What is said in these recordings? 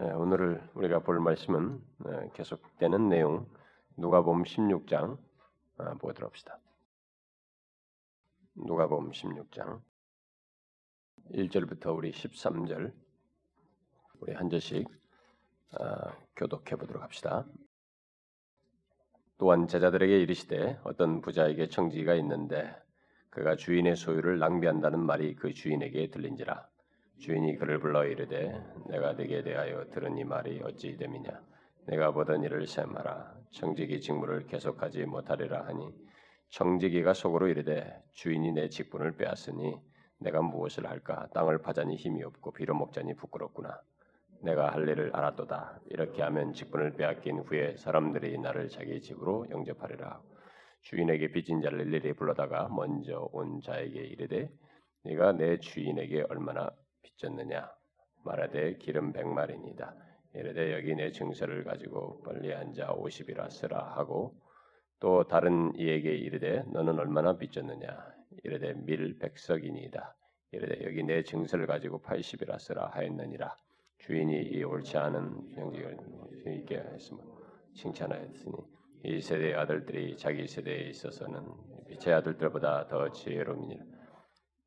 네, 오늘 우리가 볼 말씀은 네, 계속되는 내용 누가복음 16장 아, 보도록 합시다. 누가복음 16장 1절부터 우리 13절 우리 한 절씩 아, 교독해 보도록 합시다. 또한 제자들에게 이르시되 어떤 부자에게 청지기가 있는데 그가 주인의 소유를 낭비한다는 말이 그 주인에게 들린지라 주인이 그를 불러 이르되 내가 네게 대하여 들은 이 말이 어찌 됨이냐? 내가 보던 일을 셈하라. 청지기 직무를 계속하지 못하리라 하니 청지기가 속으로 이르되 주인이 내 직분을 빼앗으니 내가 무엇을 할까? 땅을 파자니 힘이 없고 빌어먹자니 부끄럽구나. 내가 할 일을 알았도다. 이렇게 하면 직분을 빼앗긴 후에 사람들이 나를 자기 집으로 영접하리라. 주인에게 빚진 자를 일일이 불러다가 먼저 온 자에게 이르되 네가 내 주인에게 얼마나 빚졌느냐? 말하되 기름 백마리니다. 이르되 여기 내 증서를 가지고 빨리 앉아 오십이라 쓰라 하고 또 다른 이에게 이르되 너는 얼마나 빚졌느냐? 이르되 밀 백석이니이다. 이르되 여기 내 증서를 가지고 팔십이라 쓰라 하였느니라. 주인이 이 옳지 않은 형제를 있게 했으므 칭찬하였으니 이 세대의 아들들이 자기 세대에 있어서는 제 아들들보다 더 지혜로우니라.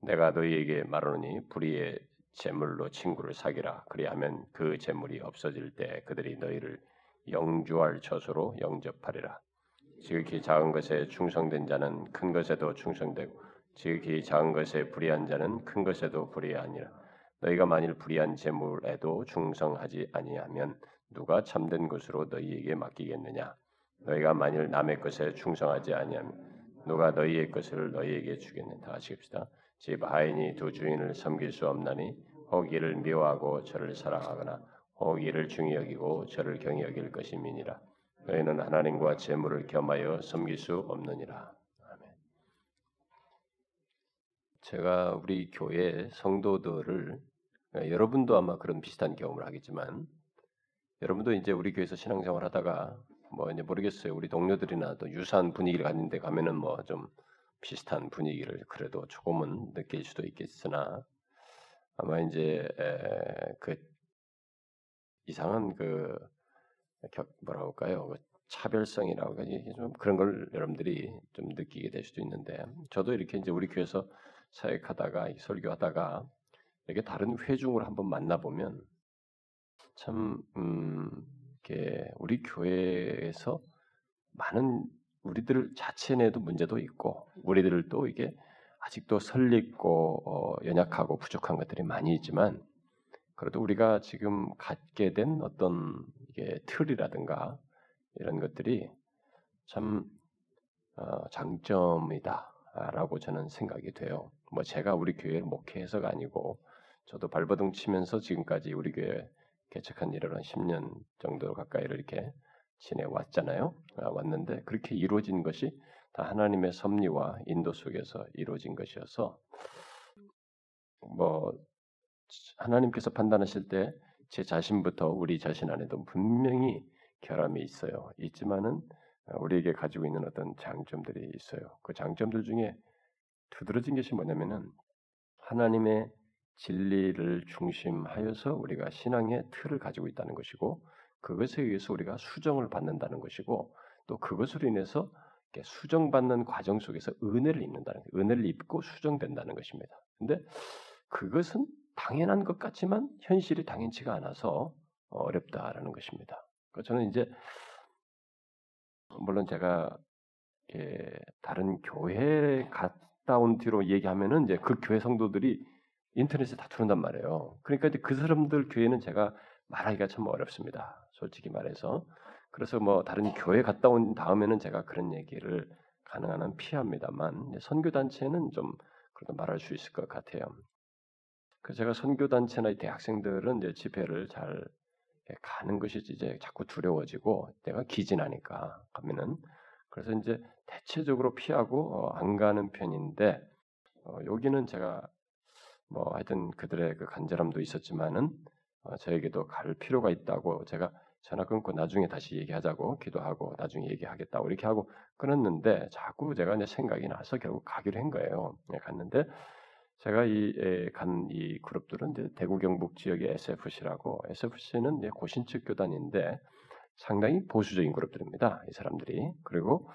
내가 너희에게 말하노니 불의의 재물로 친구를 사귀라. 그리하면 그 재물이 없어질 때 그들이 너희를 영주할 처소로 영접하리라. 지극히 작은 것에 충성된 자는 큰 것에도 충성되고 지극히 작은 것에 불의한 자는 큰 것에도 불의하니라. 너희가 만일 불의한 재물에도 충성하지 아니하면 누가 참된 것으로 너희에게 맡기겠느냐? 너희가 만일 남의 것에 충성하지 아니하면 누가 너희의 것을 너희에게 주겠느냐? 다 하시겠습니다. 집 하인이 두 주인을 섬길 수 없나니 혹 이를 미워하고 저를 사랑하거나 혹 이를 중히 여기고 저를 경히 여길 것임이니라. 너희는 하나님과 재물을 겸하여 섬길 수 없느니라. 아멘. 제가 우리 교회 성도들을 여러분도 아마 그런 비슷한 경험을 하겠지만 여러분도 이제 우리 교회에서 신앙생활 하다가 뭐 이제 모르겠어요. 우리 동료들이나 또 유사한 분위기를 갖는데 가면은 뭐 좀 비슷한 분위기를 그래도 조금은 느낄 수도 있겠으나 아마 이제 그 이상한 그 뭐라 할까요? 그 차별성이라고 좀 그런 걸 여러분들이 좀 느끼게 될 수도 있는데 저도 이렇게 이제 우리 교회에서 사역하다가 설교하다가 이렇게 다른 회중을 한번 만나 보면 참 음, 이렇게 우리 교회에서 많은 우리들 자체 내에도 문제도 있고 우리들도 이게 아직도 설립고 어, 연약하고 부족한 것들이 많이 있지만 그래도 우리가 지금 갖게 된 어떤 이게 틀이라든가 이런 것들이 참 어, 장점이다라고 저는 생각이 돼요. 뭐 제가 우리 교회를 목회해서가 아니고 저도 발버둥 치면서 지금까지 우리 교회 개척한 일을 한 10년 정도 가까이를 이렇게 지내왔잖아요. 아, 왔는데 그렇게 이루어진 것이 다 하나님의 섭리와 인도 속에서 이루어진 것이어서 뭐 하나님께서 판단하실 때 제 자신부터 우리 자신 안에도 분명히 결함이 있어요. 있지만은 우리에게 가지고 있는 어떤 장점들이 있어요. 그 장점들 중에 두드러진 것이 뭐냐면은 하나님의 진리를 중심하여서 우리가 신앙의 틀을 가지고 있다는 것이고 그것에 의해서 우리가 수정을 받는다는 것이고 또 그것으로 인해서 수정받는 과정 속에서 은혜를 입는다는. 은혜를 입고 수정된다는 것입니다. 근데 그것은 당연한 것 같지만 현실이 당연치가 않아서 어렵다라는 것입니다. 그러니까 저는 이제 물론 제가 다른 교회에 갔다 온 뒤로 얘기하면은 이제 그 교회 성도들이 인터넷에 다 들은단 말이에요. 그러니까 이제 그 사람들 교회는 제가 말하기가 참 어렵습니다. 솔직히 말해서. 그래서 뭐 다른 교회 갔다 온 다음에는 제가 그런 얘기를 가능한 한 피합니다만 선교 단체는 좀 그래도 말할 수 있을 것 같아요. 그 제가 선교 단체나 대학생들은 이제 집회를 잘 가는 것이 이제 자꾸 두려워지고 내가 기진하니까 가면은 그래서 이제 대체적으로 피하고 어, 안 가는 편인데 어, 여기는 제가 뭐 하여튼 그들의 그 간절함도 있었지만은 어, 저에게도 갈 필요가 있다고 제가 전화 끊고 나중에 다시 얘기하자고 기도하고 나중에 얘기하겠다고 이렇게 하고 끊었는데 자꾸 제가 이제 생각이 나서 결국 가기로 한 거예요. 네, 갔는데 제가 이간 이 그룹들은 이제 대구 경북 지역의 SFC라고 SFC는 고신측 교단인데 상당히 보수적인 그룹들입니다. 이 사람들이 그리고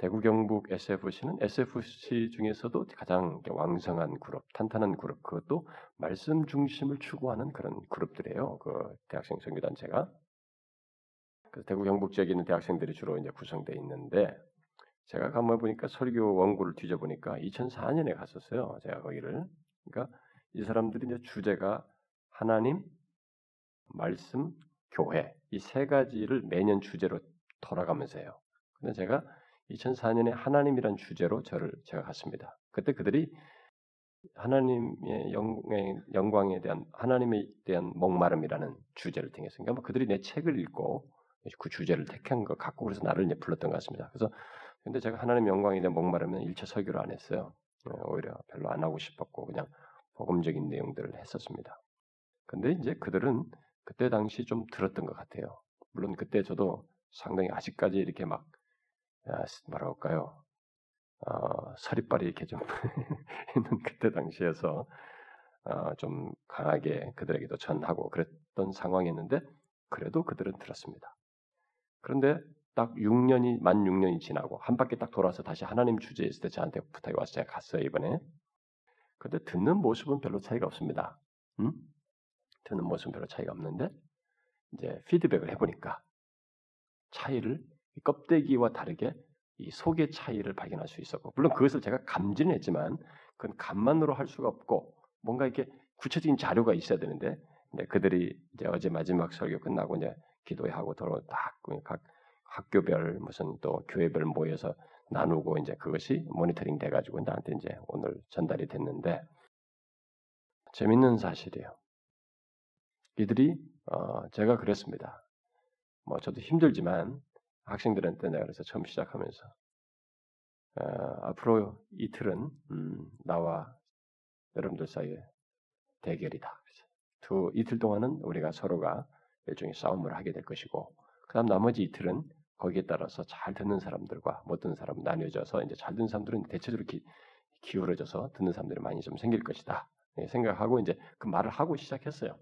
대구 경북 SFC는 SFC 중에서도 가장 왕성한 그룹, 탄탄한 그룹, 그것도 말씀 중심을 추구하는 그런 그룹들이에요. 그 대학생 선교단체가. 그 대구 경북 지역에 있는 대학생들이 주로 이제 구성되어 있는데 제가 가만 보니까 설교 원고를 뒤져 보니까 2004년에 갔었어요. 제가 거기를. 그러니까 이 사람들이 이제 주제가 하나님, 말씀, 교회 이 세 가지를 매년 주제로 돌아가면서 해요. 근데 제가 2004년에 하나님이란 주제로 저를 제가 갔습니다. 그때 그들이 하나님의 영 광, 에 대한 하나님에 대한 목마름이라는 주제를 통해서 그러니까 뭐 그들이 내 책을 읽고 그 주제를 택한 거 갖고 그래서 나를 이제 불렀던 것 같습니다. 그래서 근데 제가 하나님 영광에 대한 목마름은 일체 설교를 안 했어요. 어, 오히려 별로 안 하고 싶었고 그냥 복음적인 내용들을 했었습니다. 근데 이제 그들은 그때 당시 좀 들었던 것 같아요. 물론 그때 저도 상당히 아직까지 이렇게 막 뭐라 할까요? 어, 서리빨이 이렇게 좀 있는 그때 당시에서 어, 좀 강하게 그들에게도 전하고 그랬던 상황이었는데 그래도 그들은 들었습니다. 그런데 딱 6년이 만 6년이 지나고 한 바퀴 딱 돌아서 다시 하나님 주제에 있을 때 저한테 부탁이 와서 제가 갔어요 이번에. 근데 듣는 모습은 별로 차이가 없습니다. 음? 듣는 모습은 별로 차이가 없는데 이제 피드백을 해보니까 차이를 껍데기와 다르게 이 속의 차이를 발견할 수 있었고 물론 그것을 제가 감지는 했지만 그건 감만으로 할 수가 없고 뭔가 이렇게 구체적인 자료가 있어야 되는데 그들이 이제 어제 마지막 설교 끝나고 이제 기도하고 도로 딱각 학교별 무슨 또 교회별 모여서 나누고 이제 그것이 모니터링 돼가지고 나한테 이제 오늘 전달이 됐는데 재밌는 사실이에요. 이들이 어 제가 그랬습니다. 뭐 저도 힘들지만 학생들한테 내가 그래서 처음 시작하면서 어 앞으로 이틀은 음 나와 여러분들 사이에 대결이다. 두 이틀 동안은 우리가 서로가 일종의 싸움을 하게 될 것이고 그다음 나머지 이틀은 거기에 따라서 잘 듣는 사람들과 못 듣는 사람 나뉘어져서 이제 잘 듣는 사람들은 대체적으로 기, 기울어져서 듣는 사람들이 많이 좀 생길 것이다 네, 생각하고 이제 그 말을 하고 시작했어요.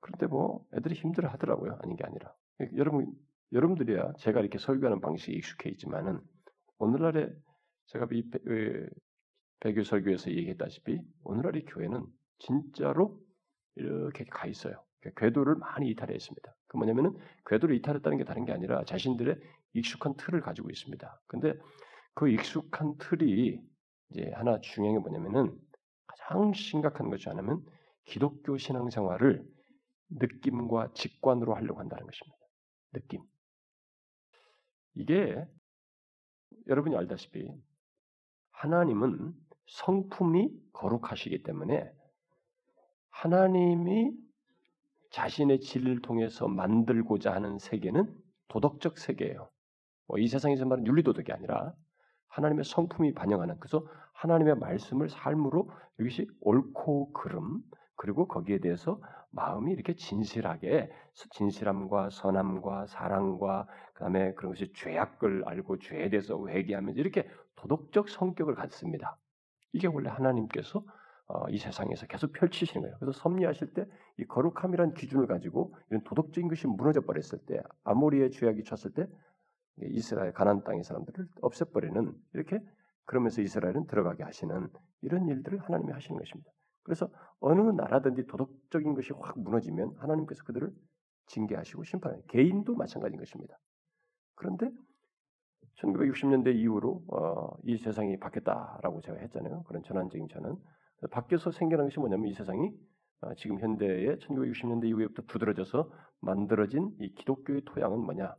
그런데 뭐 애들이 힘들어 하더라고요. 아닌 게 아니라 여러분 여러분들이야 제가 이렇게 설교하는 방식이 익숙해 있지만은 오늘날에 제가 이 배교 설교에서 얘기했다시피 오늘날의 교회는 진짜로 이렇게 가 있어요. 궤도를 많이 이탈했습니다. 그 뭐냐면은 궤도를 이탈했다는 게 다른 게 아니라 자신들의 익숙한 틀을 가지고 있습니다. 근데 그 익숙한 틀이 이제 하나 중요한 게 뭐냐면은 가장 심각한 것이 하나면 기독교 신앙생활을 느낌과 직관으로 하려고 한다는 것입니다. 느낌. 이게 여러분이 알다시피 하나님은 성품이 거룩하시기 때문에 하나님이 자신의 진리를 통해서 만들고자 하는 세계는 도덕적 세계예요. 뭐 이 세상에서 말하는 윤리도덕이 아니라 하나님의 성품이 반영하는 그래서 하나님의 말씀을 삶으로 이것이 옳고 그름 그리고 거기에 대해서 마음이 이렇게 진실하게 진실함과 선함과 사랑과 그다음에 그런 것이 죄악을 알고 죄에 대해서 회개하면서 이렇게 도덕적 성격을 갖습니다. 이게 원래 하나님께서 어, 이 세상에서 계속 펼치시는 거예요. 그래서 섭리하실 때 이 거룩함이라는 기준을 가지고 이런 도덕적인 것이 무너져 버렸을 때 아모리의 죄악이 쳤을 때 이스라엘 가나안 땅의 사람들을 없애버리는 이렇게 그러면서 이스라엘은 들어가게 하시는 이런 일들을 하나님이 하시는 것입니다. 그래서 어느 나라든지 도덕적인 것이 확 무너지면 하나님께서 그들을 징계하시고 심판해요. 개인도 마찬가지인 것입니다. 그런데 1960년대 이후로 어, 이 세상이 바뀌었다라고 제가 했잖아요. 그런 전환적인 전환. 바뀌어서 생겨난 것이 뭐냐면 이 세상이 어, 지금 현대의 1960년대 이후부터 두드러져서 만들어진 이 기독교의 토양은 뭐냐?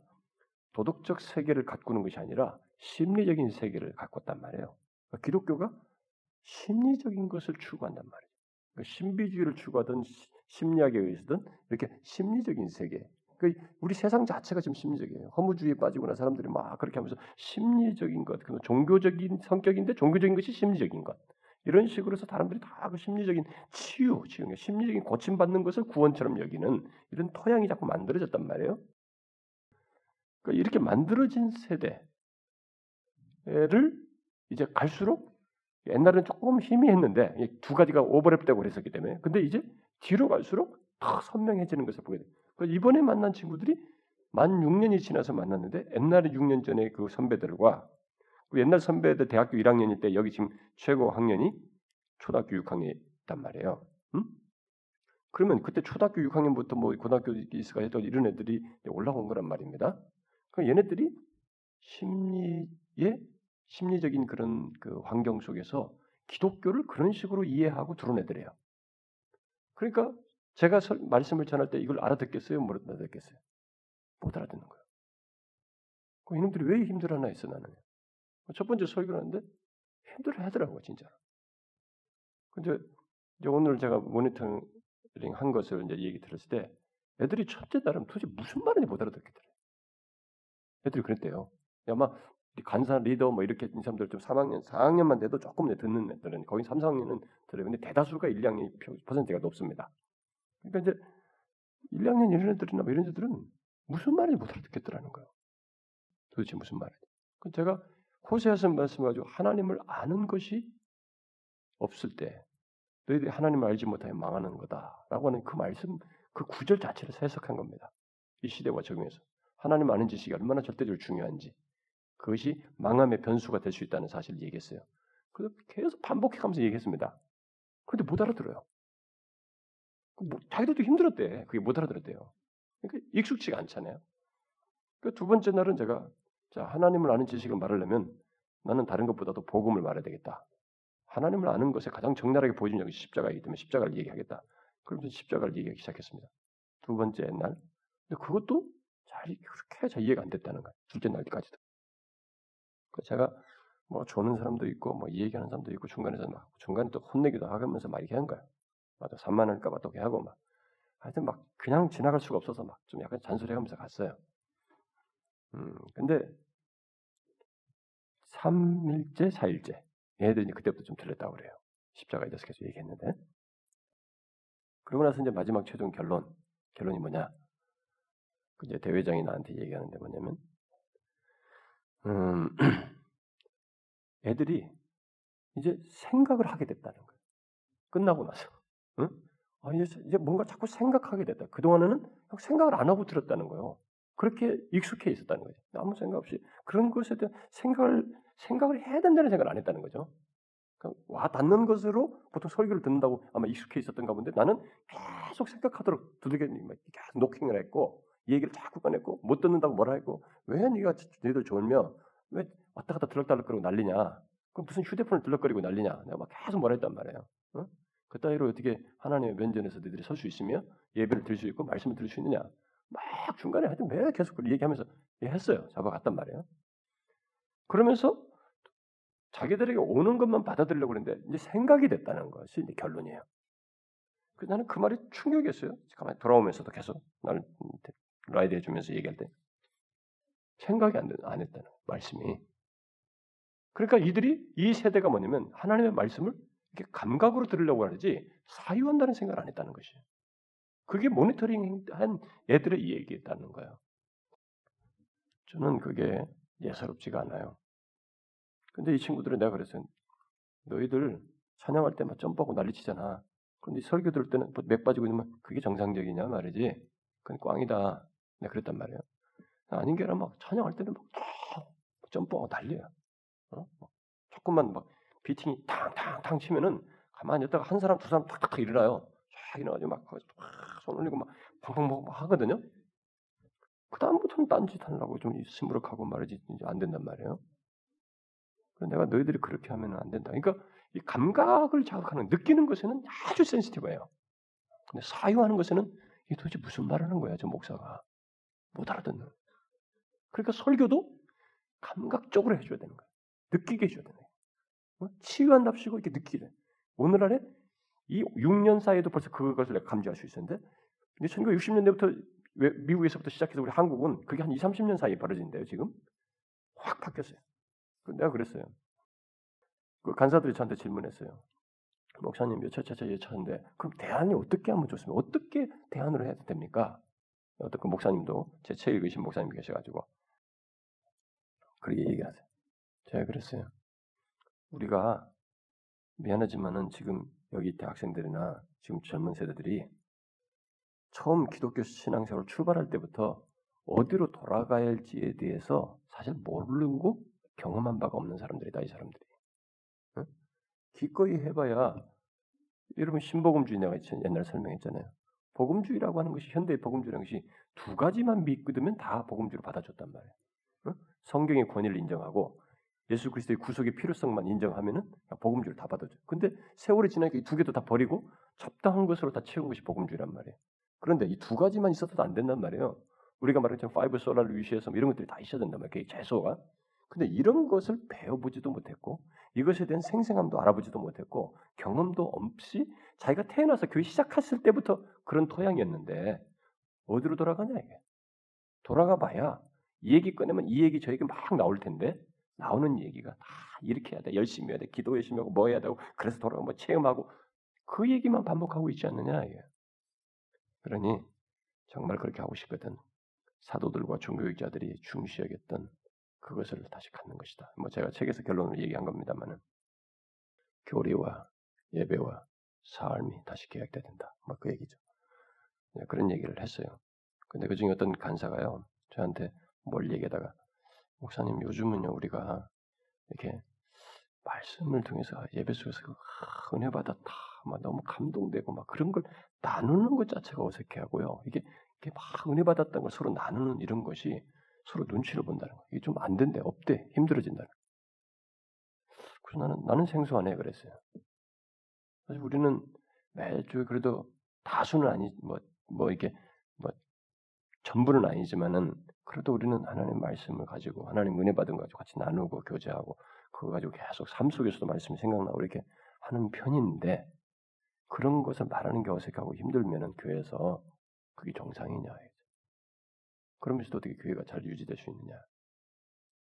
도덕적 세계를 가꾸는 것이 아니라 심리적인 세계를 가꿨단 말이에요. 그러니까 기독교가 심리적인 것을 추구한단 말이에요. 그러니까 신비주의를 추구하든 심리학에 의해서든 이렇게 심리적인 세계. 그러니까 우리 세상 자체가 지금 심리적이에요. 허무주의에 빠지거나 사람들이 막 그렇게 하면서 심리적인 것, 종교적인 성격인데 종교적인 것이 심리적인 것. 이런 식으로 해서 사람들이 다 그 심리적인 치유, 치유, 심리적인 고침받는 것을 구원처럼 여기는 이런 토양이 자꾸 만들어졌단 말이에요. 그러니까 이렇게 만들어진 세대를 이제 갈수록 옛날에는 조금 희미했는데 이두 가지가 오버랩되고 그랬었기 때문에 근데 이제 뒤로 갈수록 더 선명해지는 것을 보게 돼요. 그래서 이번에 만난 친구들이 만 6년이 지나서 만났는데 옛날에 6년 전에 그 선배들과 그 옛날 선배들 대학교 1학년일 때 여기 지금 최고 학년이 초등학교 6학년이단 말이에요. 응? 그러면 그때 초등학교 6학년부터 뭐 고등학교 있을까 해도 이런 애들이 올라온 거란 말입니다. 그 얘네들이 심리의 심리적인 그런 그 환경 속에서 기독교를 그런 식으로 이해하고 애들이에요. 그러니까 제가 설- 말씀을 전할 때 이걸 알아듣겠어요? 못 알아듣겠어요? 못 알아듣는 거예요. 그 이놈들이 왜 힘들어하나 했어 나는. 첫 번째 설교를 하는데 힘들어 하더라고요 진짜. 근데 이제 오늘 제가 모니터링 한 것을 이제 얘기 들었을 때 애들이 첫째 날은 도대체 무슨 말인지 못 알아듣겠더래요. 애들이 그랬대요. 아마 간사 리더 뭐 이렇게 이 사람들 좀 3학년, 4학년만 돼도 조금 듣는 애들은 거의 3, 4학년은 들어요. 근데 대다수가 1, 2학년 퍼센트가 높습니다. 그러니까 이제 1, 2학년 이런 애들이나 뭐 이런 애들은 무슨 말인지 못 알아듣겠더라는 거예요. 도대체 무슨 말인지. 그 제가 호세아서 말씀을 가지고 하나님을 아는 것이 없을 때 너희들이 하나님을 알지 못하여 망하는 거다라고 하는 그 말씀, 그 구절 자체를 해석한 겁니다. 이 시대와 적용해서 하나님 아는 지식이 얼마나 절대적으로 중요한지 그것이 망함의 변수가 될 수 있다는 사실을 얘기했어요. 그래서 계속 반복해가면서 얘기했습니다. 그런데 못 알아들어요. 그 뭐, 자기들도 힘들었대. 그게 못 알아들었대요. 그러니까 익숙치가 않잖아요. 그두 번째 날은 제가 자 하나님을 아는 지식을 말하려면 나는 다른 것보다도 복음을 말해야 되겠다. 하나님을 아는 것에 가장 적나라하게 보여준 것이 십자가이기 때문에 십자가를 얘기하겠다. 그러면서 십자가를 얘기하기 시작했습니다. 두 번째 날. 근데 그것도 잘 그렇게 잘 이해가 안 됐다는 거예요. 둘째 날까지도. 그 제가 뭐 조는 사람도 있고 뭐 얘기하는 사람도 있고 중간에서 막 중간에 또 혼내기도 하면서 막 이렇게 한 거야. 맞아 산만할까봐 또 하고 막 하여튼 막 그냥 지나갈 수가 없어서 막 좀 약간 잔소리하면서 갔어요. 음 근데 3일째, 4일째 얘네들이 그때부터 좀 들렸다고 그래요. 십자가에 대해서 계속 얘기했는데 그러고 나서 이제 마지막 최종 결론 결론이 뭐냐? 그 이제 대회장이 나한테 얘기하는데 뭐냐면 음, 애들이 이제 생각을 하게 됐다는 거예요. 끝나고 나서. 응? 아, 이제, 이제 뭔가 자꾸 생각하게 됐다. 그동안에는 생각을 안 하고 들었다는 거예요. 그렇게 익숙해 있었다는 거죠. 아무 생각 없이. 그런 것에 대한 생각을, 생각을 해야 된다는 생각을 안 했다는 거죠. 그러니까 와 닿는 것으로 보통 설교를 듣는다고 아마 익숙해 있었던가 본데 나는 계속 생각하도록 두들겨 계속 노킹을 했고 얘기를 자꾸 꺼냈고 못 듣는다고 뭐라 했고 왜 네가 너희들 졸며? 왜 왔다 갔다 들럭달럭거리고 난리냐? 그럼 무슨 휴대폰을 들럭거리고 난리냐? 내가 막 계속 뭐라 했단 말이에요 어? 그 따위로 어떻게 하나님의 면전에서 너희들이 설 수 있으며 예배를 드릴 수 있고 말씀을 들을 수 있느냐? 막 중간에 하여튼 왜 계속 얘기하면서 했어요. 잡아갔단 말이에요 그러면서 자기들에게 오는 것만 받아들이려고 그랬는데 이제 생각이 됐다는 것이 이제 결론이에요. 그래서 나는 그 말이 충격이었어요. 가만히 돌아오면서도 계속 나를 라이드 해주면서 얘기할 때 생각이 안, 안 했다는 말씀이. 그러니까 이들이 이 세대가 뭐냐면 하나님의 말씀을 이렇게 감각으로 들으려고 하지 사유한다는 생각을 안 했다는 것이에요. 그게 모니터링한 애들의 이 얘기였다는 거예요. 저는 그게 예사롭지가 않아요. 근데 이 친구들은 내가 그랬어요. 너희들 찬양할 때만 점프하고 난리치잖아. 그런데 설교 들을 때는 맥 빠지고 있으면 그게 정상적이냐 말이지. 그건 꽝이다. 내가 그랬단 말이에요. 아닌 게 아니라 막 찬양할 때는 막 점프하고 난리야. 어? 조금만 막 비팅이 탕탕탕 치면은 가만히 있다가 한 사람 두 사람 탁탁탁 일어나요. 쫙 일어나가지고 막손 올리고 막 펑펑펑 막 하거든요. 그 다음부터는 딴짓 하려고 좀 시무룩하고 말이지 이제 안 된단 말이에요. 내가 너희들이 그렇게 하면 안 된다. 그러니까 이 감각을 자극하는 느끼는 것에는 아주 센시티브해요. 근데 사유하는 것에는 이게 도대체 무슨 말하는 거야, 저 목사가 못 알아듣는. 그러니까 설교도 감각적으로 해줘야 되는 거야. 느끼게 해줘야 되는 거야. 어? 치유한답시고 이렇게 느끼래. 오늘날에 이 6년 사이에도 벌써 그것을 내가 감지할 수 있었는데 1960년대부터 미국에서부터 시작해서 우리 한국은 그게 한 2, 30년 사이에 벌어진대요, 지금. 확 바뀌었어요. 내가 그랬어요. 그 간사들이 저한테 질문했어요. 목사님 몇 차차차 예차인데 그럼 대안이 어떻게 하면 좋습니까? 어떻게 대안으로 해야 됩니까? 어떤 그 목사님도 제 책 읽으신 목사님 계셔가지고 그렇게 얘기하세요. 제가 그랬어요. 우리가 미안하지만은 지금 여기 대학생들이나 지금 젊은 세대들이 처음 기독교 신앙생활 출발할 때부터 어디로 돌아가야 할지에 대해서 사실 모르고 경험한 바가 없는 사람들이다 이 사람들이. 응? 기꺼이 해봐야 여러분 신복음주의 내가 옛날 설명했잖아요. 복음주의라고 하는 것이 현대의 복음주의라는 것이 두 가지만 믿으면 다 복음주의로 받아줬단 말이에요. 응? 성경의 권위를 인정하고 예수 그리스도의 구속의 필요성만 인정하면은 복음주의를 다 받아줘. 근데 세월이 지나니까 이 두 개도 다 버리고 적당한 것으로 다 채운 것이 복음주의란 말이에요. 그런데 이 두 가지만 있어도 안 된단 말이에요. 우리가 말했던 five sola를 위시해서 뭐 이런 것들이 다 있어야 된단 말이에요. 재소가. 근데 이런 것을 배워보지도 못했고 이것에 대한 생생함도 알아보지도 못했고 경험도 없이 자기가 태어나서 교회 시작했을 때부터 그런 토양이었는데 어디로 돌아가냐 이게? 돌아가 봐야 이 얘기 꺼내면 이 얘기 저 얘기 막 나올 텐데 나오는 얘기가 다 이렇게 해야 돼. 열심히 해야 돼. 기도 열심히 하고 뭐 해야 되고 그래서 돌아가 뭐 체험하고 그 얘기만 반복하고 있지 않느냐 이게. 그러니 정말 그렇게 하고 싶거든 사도들과 종교학자들이 중시 여겼던 그것을 다시 갖는 것이다. 뭐 제가 책에서 결론을 얘기한 겁니다만은 교리와 예배와 삶이 다시 계약돼야 된다. 뭐그 얘기죠. 네, 그런 얘기를 했어요. 근데 그 중에 어떤 간사가요 저한테 뭘 얘기하다가 목사님 요즘은요 우리가 이렇게 말씀을 통해서 예배 속에서 그 은혜 받았다, 막 너무 감동되고 막 그런 걸 나누는 것 자체가 어색해하고요. 이게 이게 막 은혜 받았다는 걸 서로 나누는 이런 것이 서로 눈치를 본다는 거. 이게 좀 안 된대, 없대, 힘들어진다는 거. 그래서 나는 나는 생소하네 그랬어요. 사실 우리는 매주 그래도 다수는 아니 뭐뭐 뭐 이게 뭐 전부는 아니지만은 그래도 우리는 하나님 말씀을 가지고 하나님 은혜 받은 거 가지고 같이 나누고 교제하고 그거 가지고 계속 삶 속에서도 말씀이 생각나고 이렇게 하는 편인데 그런 것을 말하는 게 어색하고 힘들면은 교회에서 그게 정상이냐 그러면서도 어떻게 교회가 잘 유지될 수 있느냐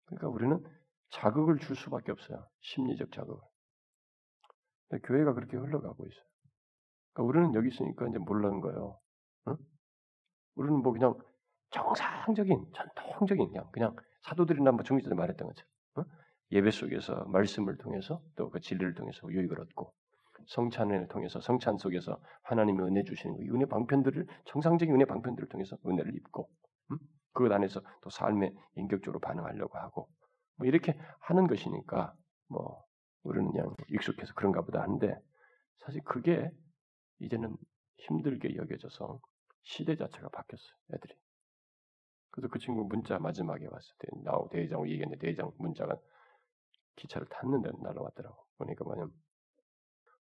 그러니까 우리는 자극을 줄 수밖에 없어요 심리적 자극을 교회가 그렇게 흘러가고 있어요 그러니까 우리는 여기 있으니까 이제 몰라는 거예요 응? 우리는 뭐 그냥 정상적인 전통적인 그냥 그냥 사도들이나 뭐 중리자들 말했던 것처럼 어? 예배 속에서 말씀을 통해서 또 그 진리를 통해서 유익을 얻고 성찬을 통해서 성찬 속에서 하나님의 은혜 주시는 거, 은혜 방편들을 정상적인 은혜 방편들을 통해서 은혜를 입고 음? 그것 안에서 또 삶에 인격적으로 반응하려고 하고 뭐 이렇게 하는 것이니까 뭐 우리는 그냥 익숙해서 그런가 보다 하는데 사실 그게 이제는 힘들게 여겨져서 시대 자체가 바뀌었어요. 애들이. 그래서 그 친구 문자 마지막에 왔을 때 나오 대장 얘기했는데 대장 문자가 기차를 탔는데 날아왔더라고. 그러니까 뭐냐면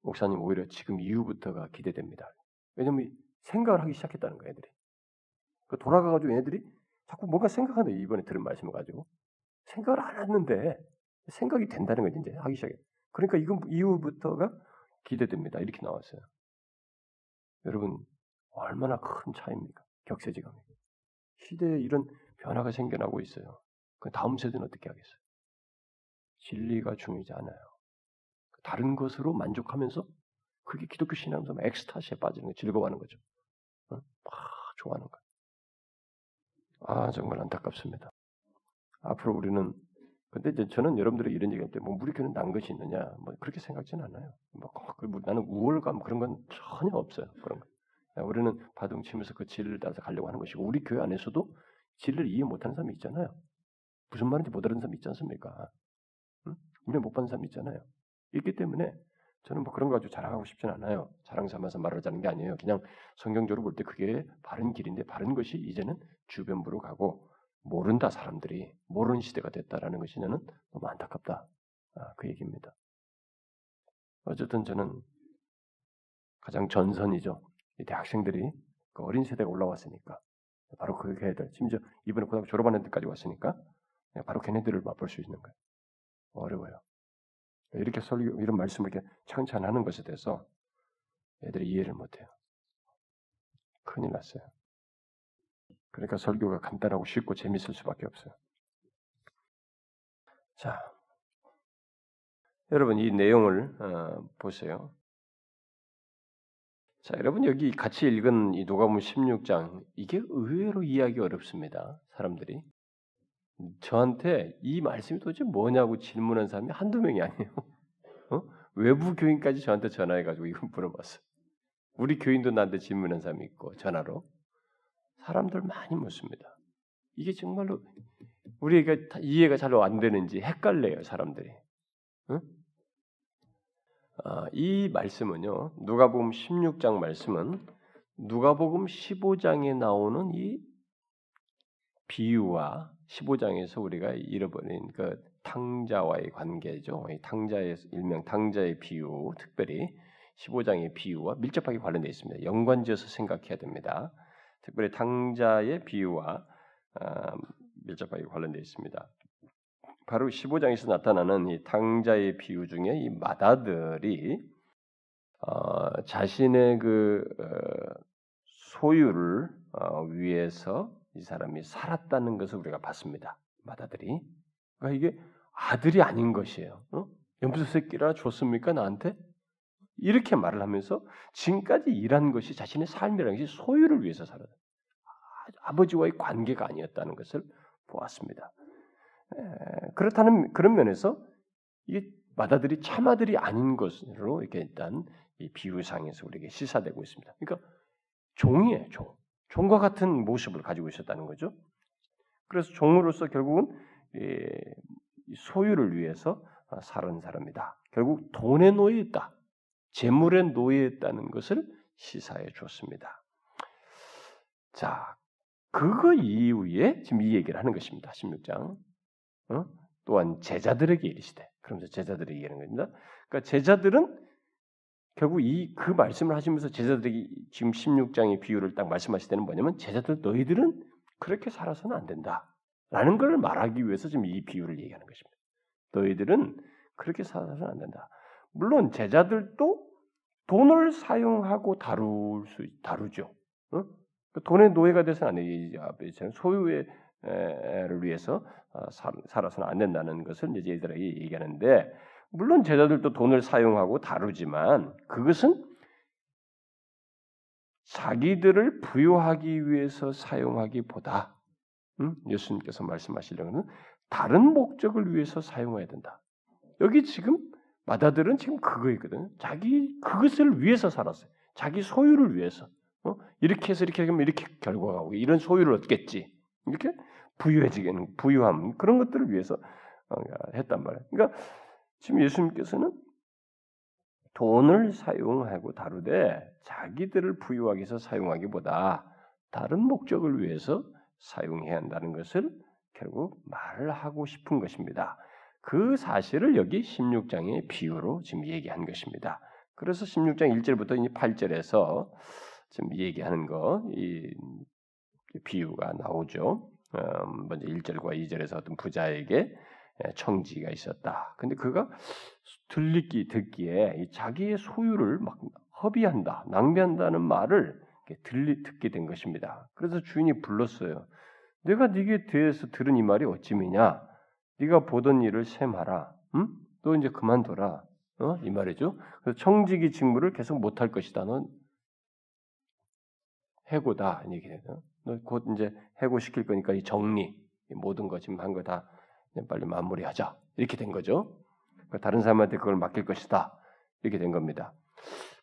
목사님 오히려 지금 이후부터가 기대됩니다. 왜냐면 생각을 하기 시작했다는 거야 애들이. 그 돌아가가지고 애들이 자꾸 뭔가 생각하는데 이번에 들은 말씀을 가지고 생각을 안 했는데 생각이 된다는 거지 이제 하기 시작해. 그러니까 이건 이후부터가 기대됩니다. 이렇게 나왔어요. 여러분 얼마나 큰 차이입니까? 격세지감이. 시대에 이런 변화가 생겨나고 있어요. 그 다음 세대는 어떻게 하겠어요? 진리가 중요하지 않아요. 다른 것으로 만족하면서 그게 기독교 신앙에서 엑스타시에 빠지는 거, 즐거워하는 거죠. 어? 막 좋아하는 거. 아 정말 안타깝습니다. 앞으로 우리는 근데 이제 저는 여러분들이 이런 얘기할 때 뭐 우리 교회는 난 것이 있느냐 뭐 그렇게 생각지는 않아요. 뭐, 그뭐 나는 우월감 그런 건 전혀 없어요. 그런 거. 우리는 바둥 치면서 그 진리를 따라서 가려고 하는 것이고 우리 교회 안에서도 진리를 이해 못하는 사람이 있잖아요. 무슨 말인지 못 알아듣는 사람이 있지 않습니까? 응? 은혜 못 받는 사람이 있잖아요. 있기 때문에 저는 뭐 그런 거 가지고 자랑하고 싶진 않아요. 자랑 삼아서 말하자는 게 아니에요. 그냥 성경적으로 볼 때 그게 바른 길인데 바른 것이 이제는 주변부로 가고 모른다 사람들이 모르는 시대가 됐다라는 것이 저는 너무 안타깝다. 아, 그 얘기입니다. 어쨌든 저는 가장 전선이죠. 이 대학생들이 그 어린 세대가 올라왔으니까 바로 그 걔들 심지어 이번에 고등학교 졸업하는 애들까지 왔으니까 바로 걔네들을 맛볼 수 있는 거예요. 어려워요. 이렇게 설교 이런 말씀을 이렇게 찬찬하는 것에 대해서 애들이 이해를 못해요. 큰일 났어요. 그러니까 설교가 간단하고 쉽고 재밌을 수밖에 없어요. 자, 여러분 이 내용을 어, 보세요. 자, 여러분 여기 같이 읽은 이 누가복음 16장 이게 의외로 이해하기 어렵습니다. 사람들이 저한테 이 말씀이 도대체 뭐냐고 질문한 사람이 한두 명이 아니에요. 어? 외부 교인까지 저한테 전화해가지고 이거 물어봤어. 우리 교인도 나한테 질문한 사람이 있고 전화로 사람들 많이 묻습니다. 이게 정말로 우리가 이해가 잘 안 되는지 헷갈려요 사람들이. 응? 아, 이 말씀은요 누가복음 16장 말씀은 누가복음 15장에 나오는 이 비유와 15장에서 우리가 잃어버린 그 탕자와의 관계죠. 이 탕자의 일명 탕자의 비유, 특별히 15장의 비유와 밀접하게 관련되어 있습니다. 연관지어서 생각해야 됩니다. 특별히 탕자의 비유와 아, 밀접하게 관련되어 있습니다. 바로 15장에서 나타나는 이 탕자의 비유 중에 이 마다들이 어, 자신의 그 어, 소유를 어, 위해서 이 사람이 살았다는 것을 우리가 봤습니다. 마다들이 그러니까 이게 아들이 아닌 것이에요. 어? 염소 새끼라 줬습니까 나한테? 이렇게 말을 하면서 지금까지 일한 것이 자신의 삶이라는 것이 소유를 위해서 살았다. 아버지와의 관계가 아니었다는 것을 보았습니다. 그렇다는 그런 면에서 이게 마다들이 참아들이 아닌 것으로 이렇게 일단 이 비유상에서 우리에게 시사되고 있습니다. 그러니까 종이에요, 종. 종과 같은 모습을 가지고 있었다는 거죠. 그래서 종으로서 결국은 소유를 위해서 살은 사람이다. 결국 돈에 노예했다. 재물에 노예했다는 것을 시사해 줬습니다. 자, 그거 이후에 지금 이 얘기를 하는 것입니다. 16장. 어? 또한 제자들에게 이르시되. 그러면서 제자들에게 얘기하는 겁니다. 그러니까 제자들은 결국 이 그 말씀을 하시면서 제자들에게 지금 16장의 비유를 딱 말씀하실 때는 뭐냐면 제자들 너희들은 그렇게 살아서는 안 된다. 라는 걸 말하기 위해서 지금 이 비유를 얘기하는 것입니다. 너희들은 그렇게 살아서는 안 된다. 물론 제자들도 돈을 사용하고 다룰 수 다루죠. 어? 돈의 노예가 돼서는 안 돼. 소유의 를 위해서 어, 살아서는 안 된다는 것을 이제 얘들에게 얘기하는데 물론 제자들도 돈을 사용하고 다루지만 그것은 자기들을 부여하기 위해서 사용하기보다 음? 예수님께서 말씀하시려는 다른 목적을 위해서 사용해야 된다. 여기 지금 마다들은 지금 그거있거든요. 자기 그것을 위해서 살았어요. 자기 소유를 위해서. 어? 이렇게 해서 이렇게 하면 이렇게 결과가 오고 이런 소유를 얻겠지. 이렇게 부유해지게는 부유함 그런 것들을 위해서 어, 했단 말이에요. 그러니까 지금 예수님께서는 돈을 사용하고 다루되 자기들을 부유하기 위해서 사용하기보다 다른 목적을 위해서 사용해야 한다는 것을 결국 말을 하고 싶은 것입니다. 그 사실을 여기 16장의 비유로 지금 얘기한 것입니다. 그래서 16장 1절부터 8절에서 지금 얘기하는 거, 이 비유가 나오죠. 음, 먼저 1절과 2절에서 어떤 부자에게 청지가 있었다. 근데 그가 들리기 듣기에 자기의 소유를 막 허비한다, 낭비한다는 말을 들리 듣게 된 것입니다. 그래서 주인이 불렀어요. 내가 네게 대해서 들은 이 말이 어찌미냐? 네가 보던 일을 셈하라. 응? 너 이제 그만둬라. 어? 이 말이죠. 그래서 청지기 직무를 계속 못할 것이다. 넌 해고다. 이렇게 너곧 이제 해고시킬 거니까 이 정리, 모든 거 지금 한 거 다 빨리 마무리하자. 이렇게 된 거죠. 그러니까 다른 사람한테 그걸 맡길 것이다. 이렇게 된 겁니다.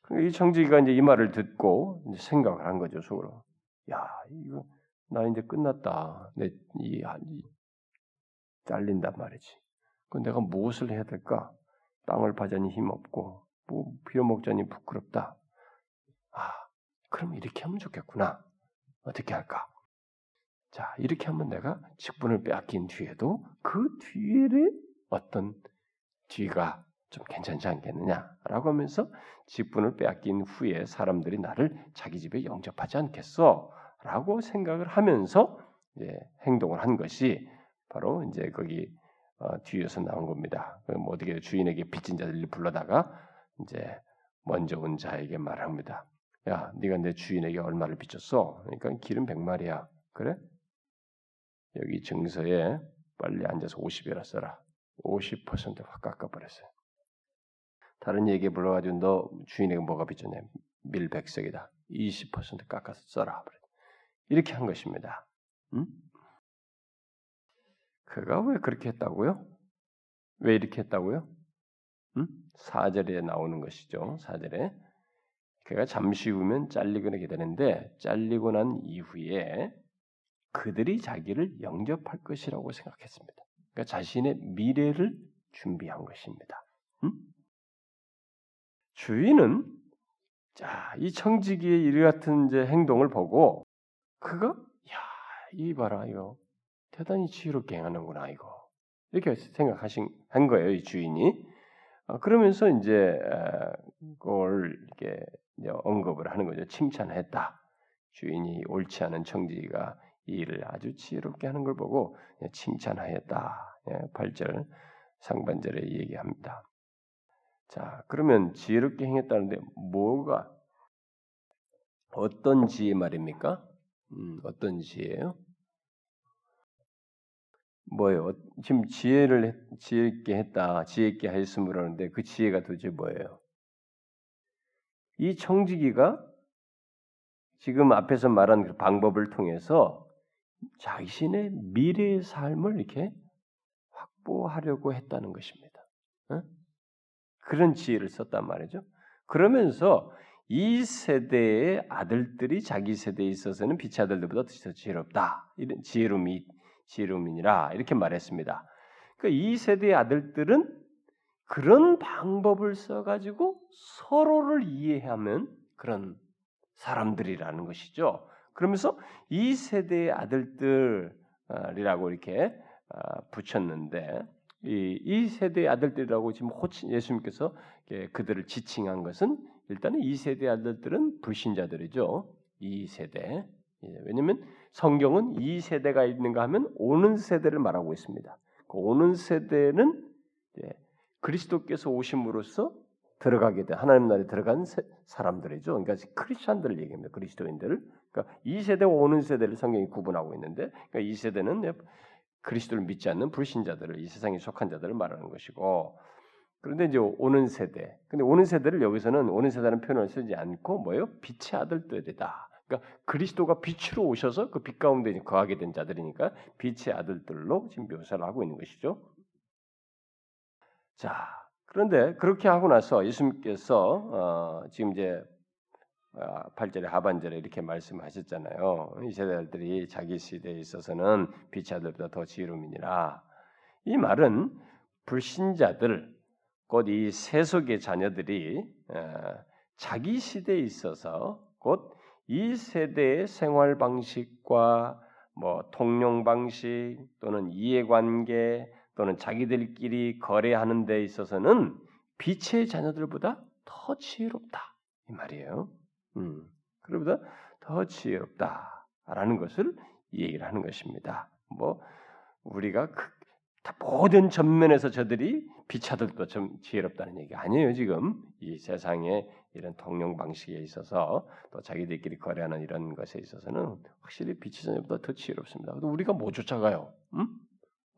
그러니까 이 청지기가 이제 이 말을 듣고 이제 생각을 한 거죠 속으로. 야 이거 나 이제 끝났다. 내 이, 이 잘린단 말이지. 그 내가 무엇을 해야 될까? 땅을 파자니 힘 없고 뭐 빌어먹자니 부끄럽다. 아 그럼 이렇게 하면 좋겠구나. 어떻게 할까? 자, 이렇게 하면 내가 직분을 빼앗긴 뒤에도 그 뒤에 어떤 뒤가 좀 괜찮지 않겠느냐라고 하면서 직분을 빼앗긴 후에 사람들이 나를 자기 집에 영접하지 않겠어? 라고 생각을 하면서 이제 행동을 한 것이 바로 이제 거기 어, 뒤에서 나온 겁니다. 뭐 어떻게 주인에게 빚진 자들을 불러다가 이제 먼저 온 자에게 말합니다. 야, 네가 내 주인에게 얼마를 빚졌어? 그러니까 길은 백마리야. 그래? 여기 증서에 빨리 앉아서 50이라 써라. 50%확 깎아버렸어요. 다른 얘기에 불러가지고 너 주인에게 뭐가 빚졌냐? 밀백석이다. 20% 깎아서 써라. 이렇게 한 것입니다. 음? 그가 왜 그렇게 했다고요? 왜 이렇게 했다고요? 음? 4절에 나오는 것이죠. 4절에 그가 잠시 후면 잘리고 나게 되는데 잘리고 난 이후에 그들이 자기를 영접할 것이라고 생각했습니다. 그러니까 자신의 미래를 준비한 것입니다. 음? 주인은 자, 이 청지기의 일 같은 이제 행동을 보고 그가 야, 이 봐라 이거 대단히 지혜롭게 행하는구나 이거 이렇게 생각하신 한 거예요 이 주인이 어, 그러면서 이제 그걸 이렇게 언급을 하는 거죠 칭찬했다 주인이 옳지 않은 청지기가 이 일을 아주 지혜롭게 하는 걸 보고 칭찬하였다 8절 상반절에 얘기합니다. 자 그러면 지혜롭게 행했다는데 뭐가 어떤 지혜 말입니까? 음, 어떤 지혜예요? 뭐예요? 지금 지혜를 지혜 있게 했다, 지혜 있게 하였음을 하는데 그 지혜가 도대체 뭐예요? 이 청지기가 지금 앞에서 말한 그 방법을 통해서 자신의 미래의 삶을 이렇게 확보하려고 했다는 것입니다. 어? 그런 지혜를 썼단 말이죠. 그러면서 이 세대의 아들들이 자기 세대에 있어서는 빛의 아들들보다 더 지혜롭다. 이런 지혜로움이 지혜로움이니라 이렇게 말했습니다. 그러니까 이 세대의 아들들은 그런 방법을 써가지고 서로를 이해하면 그런 사람들이라는 것이죠. 그러면서 이 세대의 아들들이라고 이렇게 아, 붙였는데 이, 이 세대의 아들들이라고 지금 호칭 예수님께서 그들을 지칭한 것은 일단은 이 세대의 아들들은 불신자들이죠. 이 세대. 예, 왜냐하면 성경은 이 세대가 있는가 하면 오는 세대를 말하고 있습니다. 그 오는 세대는 그리스도께서 오심으로써 들어가게 된 하나님 나라에 들어간 사람들이죠. 그러니까 크리스천들을 얘기합니다. 그리스도인들을. 그러니까 이 세대와 오는 세대를 성경이 구분하고 있는데, 그러니까 이 세대는 그리스도를 믿지 않는 불신자들을 이 세상에 속한 자들을 말하는 것이고, 그런데 이제 오는 세대. 근데 오는 세대를 여기서는 오는 세대라는 표현을 쓰지 않고 뭐예요? 빛의 아들들이다. 그러니까 그리스도가 빛으로 오셔서 그 빛 가운데 거하게 된 자들이니까 빛의 아들들로 지금 묘사를 하고 있는 것이죠. 자, 그런데 그렇게 하고 나서 예수님께서 어, 지금 이제 8절에 아, 하반절에 이렇게 말씀하셨잖아요. 이 세대들이 자기 시대에 있어서는 빛의 아들보다 더 지혜로움이니라. 이 말은 불신자들 곧 이 세속의 자녀들이 자기 시대에 있어서 곧 이 세대의 생활 방식과 뭐 통용 방식 또는 이해관계 또는 자기들끼리 거래하는 데 있어서는 빛의 자녀들보다 더 지혜롭다 이 말이에요. 음, 그보다 더 지혜롭다라는 것을 얘기를 하는 것입니다. 뭐 우리가 그, 모든 전면에서 저들이 비차들도 좀 지혜롭다는 얘기 아니에요 지금 이 세상에 이런 통용 방식에 있어서 또 자기들끼리 거래하는 이런 것에 있어서는 확실히 빛의 자녀보다 더 지혜롭습니다. 우리가 뭐 쫓아가요? 음?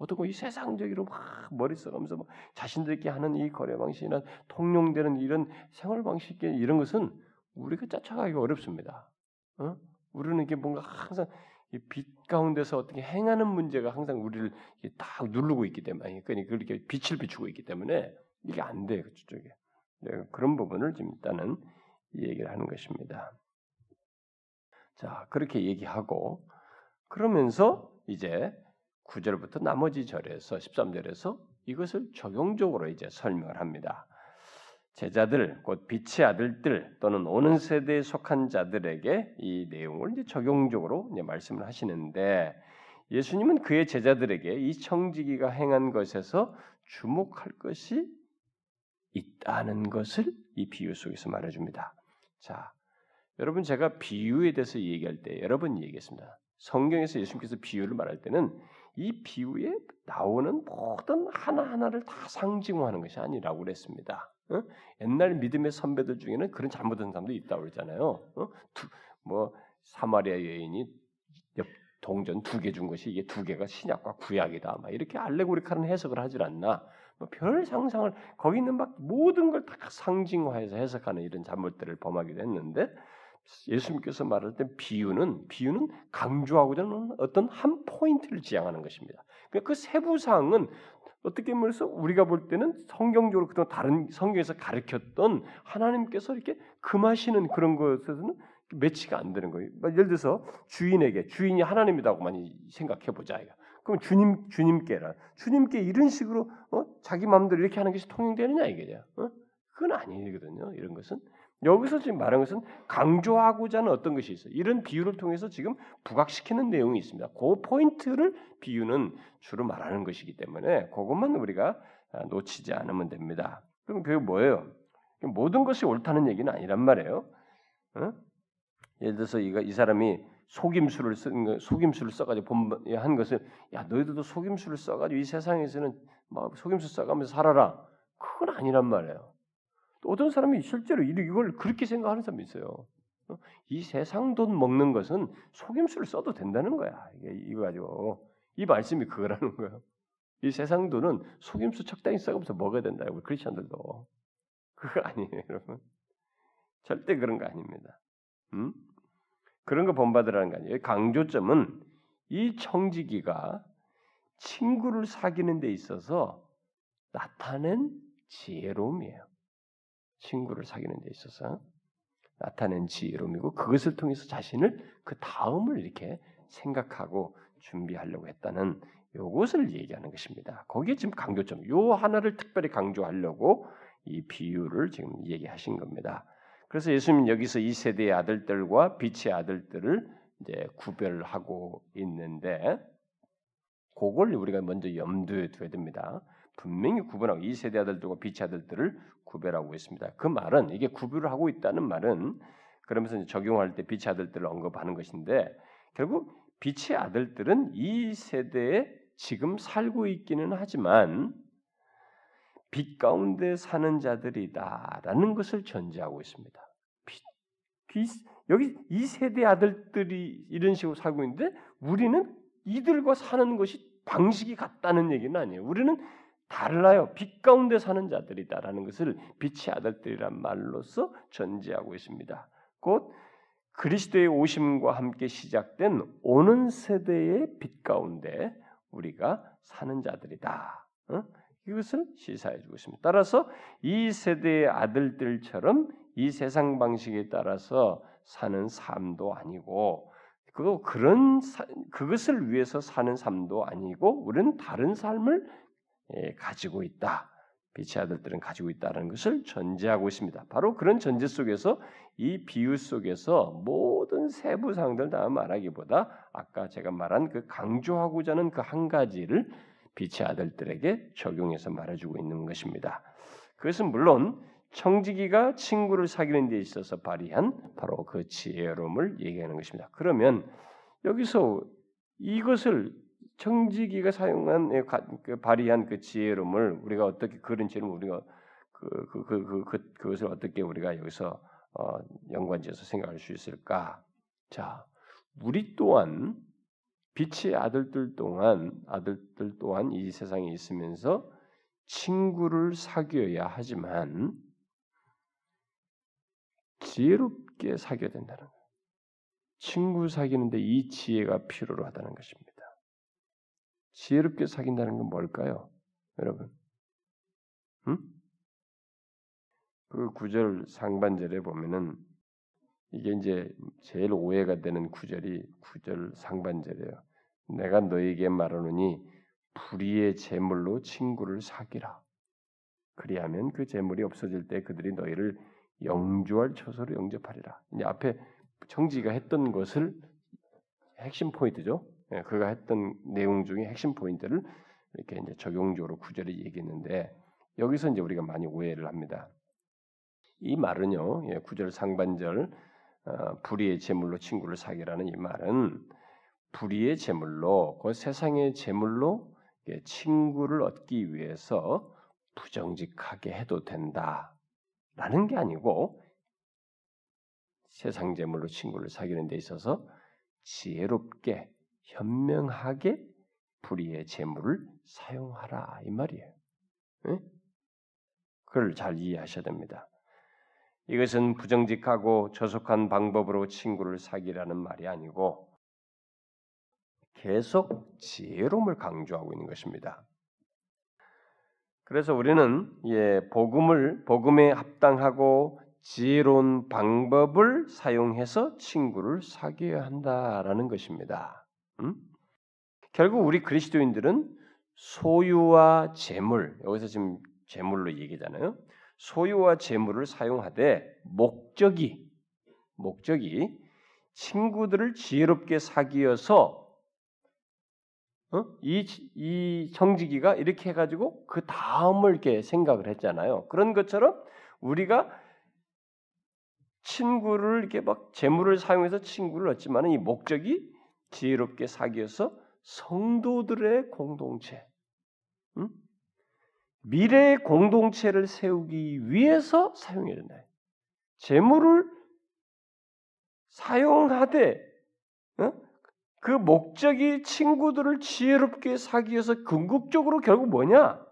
어떻게 이 세상적으로 막 머리 써가면서 뭐 자신들끼리 하는 이 거래 방식이나 통용되는 이런 생활 방식 이런 것은 우리가 쫓아가기가 어렵습니다. 어? 우리는 이게 뭔가 항상 빛 가운데서 어떻게 행하는 문제가 항상 우리를 딱 누르고 있기 때문에 그러니까 그렇게 빛을 비추고 있기 때문에 이게 안 돼요 그쪽에 네, 그런 부분을 지금 일단은 얘기를 하는 것입니다. 자 그렇게 얘기하고 그러면서 이제 9절부터 나머지 절에서 13절에서 이것을 적용적으로 이제 설명을 합니다. 제자들, 곧 빛의 아들들 또는 오는 세대에 속한 자들에게 이 내용을 이제 적용적으로 이제 말씀을 하시는데 예수님은 그의 제자들에게 이 청지기가 행한 것에서 주목할 것이 있다는 것을 이 비유 속에서 말해줍니다. 자, 여러분 제가 비유에 대해서 얘기할 때 여러 번 얘기했습니다. 성경에서 예수님께서 비유를 말할 때는 이 비유에 나오는 모든 하나하나를 다 상징화하는 것이 아니라고 그랬습니다. 어? 옛날 믿음의 선배들 중에는 그런 잘못한 사람도 있다고 그러잖아요. 어? 두, 뭐 사마리아 여인이 동전 두 개 준 것이 이게 두 개가 신약과 구약이다. 막 이렇게 알레고리카는 해석을 하질 않나. 뭐 별 상상을 거기 있는 막 모든 걸 다 상징화해서 해석하는 이런 잘못들을 범하기도 했는데 예수님께서 말할 때 비유는 비유는 강조하고자 하는 어떤 한 포인트를 지향하는 것입니다. 그러니까 그 세부 사항은 어떻게 말해서 우리가 볼 때는 성경적으로 그동안 다른 성경에서 가르쳤던 하나님께서 이렇게 금하시는 그런 것에서는 매치가 안 되는 거예요. 뭐 예를 들어서 주인에게 주인이 하나님이라고 많이 생각해 보자. 그럼 주님 주님께라 주님께 이런 식으로 어? 자기 마음대로 이렇게 하는 것이 통용되느냐 이게죠. 어? 그건 아니거든요. 이런 것은 여기서 지금 말하는 것은 강조하고자 하는 어떤 것이 있어요. 이런 비유를 통해서 지금 부각시키는 내용이 있습니다. 그 포인트를 비유는 주로 말하는 것이기 때문에 그것만 우리가 아, 놓치지 않으면 됩니다. 그럼 그게 뭐예요? 모든 것이 옳다는 얘기는 아니란 말이에요. 어? 예를 들어서 이가 이 사람이 속임수를 쓴 속임수를 써가지고 한 것을 야 너희들도 속임수를 써가지고 이 세상에서는 막 속임수 써가면서 살아라. 그건 아니란 말이에요. 또 어떤 사람이 실제로 이걸 그렇게 생각하는 사람이 있어요. 어? 이 세상 돈 먹는 것은 속임수를 써도 된다는 거야. 이거 가지고 이 말씀이 그거라는 거예요. 이 세상 돈은 속임수 적당히 써가면서 먹어야 된다. 우리 크리스천들도 그거 아니에요, 여러분. 절대 그런 거 아닙니다. 음? 그런 거 본받으라는 거 아니에요. 강조점은 이 청지기가 친구를 사귀는 데 있어서 나타낸 지혜로움이에요. 친구를 사귀는 데 있어서 나타낸 지혜로움이고 그것을 통해서 자신을 그 다음을 이렇게 생각하고 준비하려고 했다는 요것을 얘기하는 것입니다. 거기에 지금 강조점, 요 하나를 특별히 강조하려고 이 비유를 지금 얘기하신 겁니다. 그래서 예수님 여기서 이 세대의 아들들과 빛의 아들들을 이제 구별하고 있는데 그걸 우리가 먼저 염두에 둬야 됩니다. 분명히 구분하고 이 세대 아들들과 빛의 아들들을 구별하고 있습니다. 그 말은 이게 구별을 하고 있다는 말은 그러면서 적용할 때 빛의 아들들을 언급하는 것인데 결국 빛의 아들들은 이 세대에 지금 살고 있기는 하지만 빛 가운데 사는 자들이다라는 것을 전제하고 있습니다. 빛, 빛, 여기 이 세대 아들들이 이런 식으로 살고 있는데 우리는 이들과 사는 것이 방식이 같다는 얘기는 아니에요. 우리는 달라요. 빛 가운데 사는 자들이다라는 것을 빛의 아들들이란 말로서 전제하고 있습니다. 곧 그리스도의 오심과 함께 시작된 오는 세대의 빛 가운데 우리가 사는 자들이다. 어? 이것을 시사해 주고 있습니다. 따라서 이 세대의 아들들처럼 이 세상 방식에 따라서 사는 삶도 아니고 그 그런 사, 그것을 위해서 사는 삶도 아니고 우리는 다른 삶을 예, 가지고 있다. 빛의 아들들은 가지고 있다는 것을 전제하고 있습니다. 바로 그런 전제 속에서 이 비유 속에서 모든 세부 사항들 다 말하기보다 아까 제가 말한 그 강조하고자 하는 그 한 가지를 빛의 아들들에게 적용해서 말해주고 있는 것입니다. 그것은 물론 청지기가 친구를 사귀는 데 있어서 발휘한 바로 그 지혜로움을 얘기하는 것입니다. 그러면 여기서 이것을 청지기가 사용한 예, 그 발휘한 그 지혜로움을 우리가 어떻게 그런 지혜로움 우리가 그, 그, 그, 그, 그, 그 것을 어떻게 우리가 여기서 어, 연관지어서 생각할 수 있을까? 자, 우리 또한 빛의 아들들 동안 아들들 또한 이 세상에 있으면서 친구를 사귀어야 하지만 지혜롭게 사귀어야 된다는 거예요. 친구 사귀는데 이 지혜가 필요로 하다는 것입니다. 지혜롭게 사귄다는 건 뭘까요? 여러분. 음? 그 구절 상반절에 보면은 이게 이제 제일 오해가 되는 구절이 구절 상반절이에요. 내가 너에게 말하노니 불의의 제물로 친구를 사귀라. 그리하면 그 제물이 없어질 때 그들이 너희를 영주할 처소로 영접하리라. 이제 앞에 청지가 했던 것을 핵심 포인트죠. 예, 그가 했던 내용 중에 핵심 포인트를 이렇게 이제 적용적으로 구절에 얘기했는데 여기서 이제 우리가 많이 오해를 합니다. 이 말은요, 예, 구절 상반절 어, 불의의 제물로 친구를 사귀라는 이 말은 불의의 제물로 그 세상의 제물로 친구를 얻기 위해서 부정직하게 해도 된다라는 게 아니고 세상 제물로 친구를 사귀는 데 있어서 지혜롭게 현명하게 불의의 재물을 사용하라 이 말이에요. 네? 그걸 잘 이해하셔야 됩니다. 이것은 부정직하고 저속한 방법으로 친구를 사귀라는 말이 아니고 계속 지혜로움을 강조하고 있는 것입니다. 그래서 우리는 예, 복음을 복음에 합당하고 지혜로운 방법을 사용해서 친구를 사귀어야 한다라는 것입니다. 음? 결국 우리 그리스도인들은 소유와 재물 여기서 지금 재물로 얘기잖아요. 소유와 재물을 사용하되 목적이 목적이 친구들을 지혜롭게 사귀어서 어? 이, 이 정직이가 이렇게 해가지고 그 다음을 이렇게 생각을 했잖아요. 그런 것처럼 우리가 친구를 이렇게 막 재물을 사용해서 친구를 얻지만 이 목적이 지혜롭게 사귀어서 성도들의 공동체, 응? 미래의 공동체를 세우기 위해서 사용해야 된다. 재물을 사용하되 어? 그 목적이 친구들을 지혜롭게 사귀어서 궁극적으로 결국 뭐냐?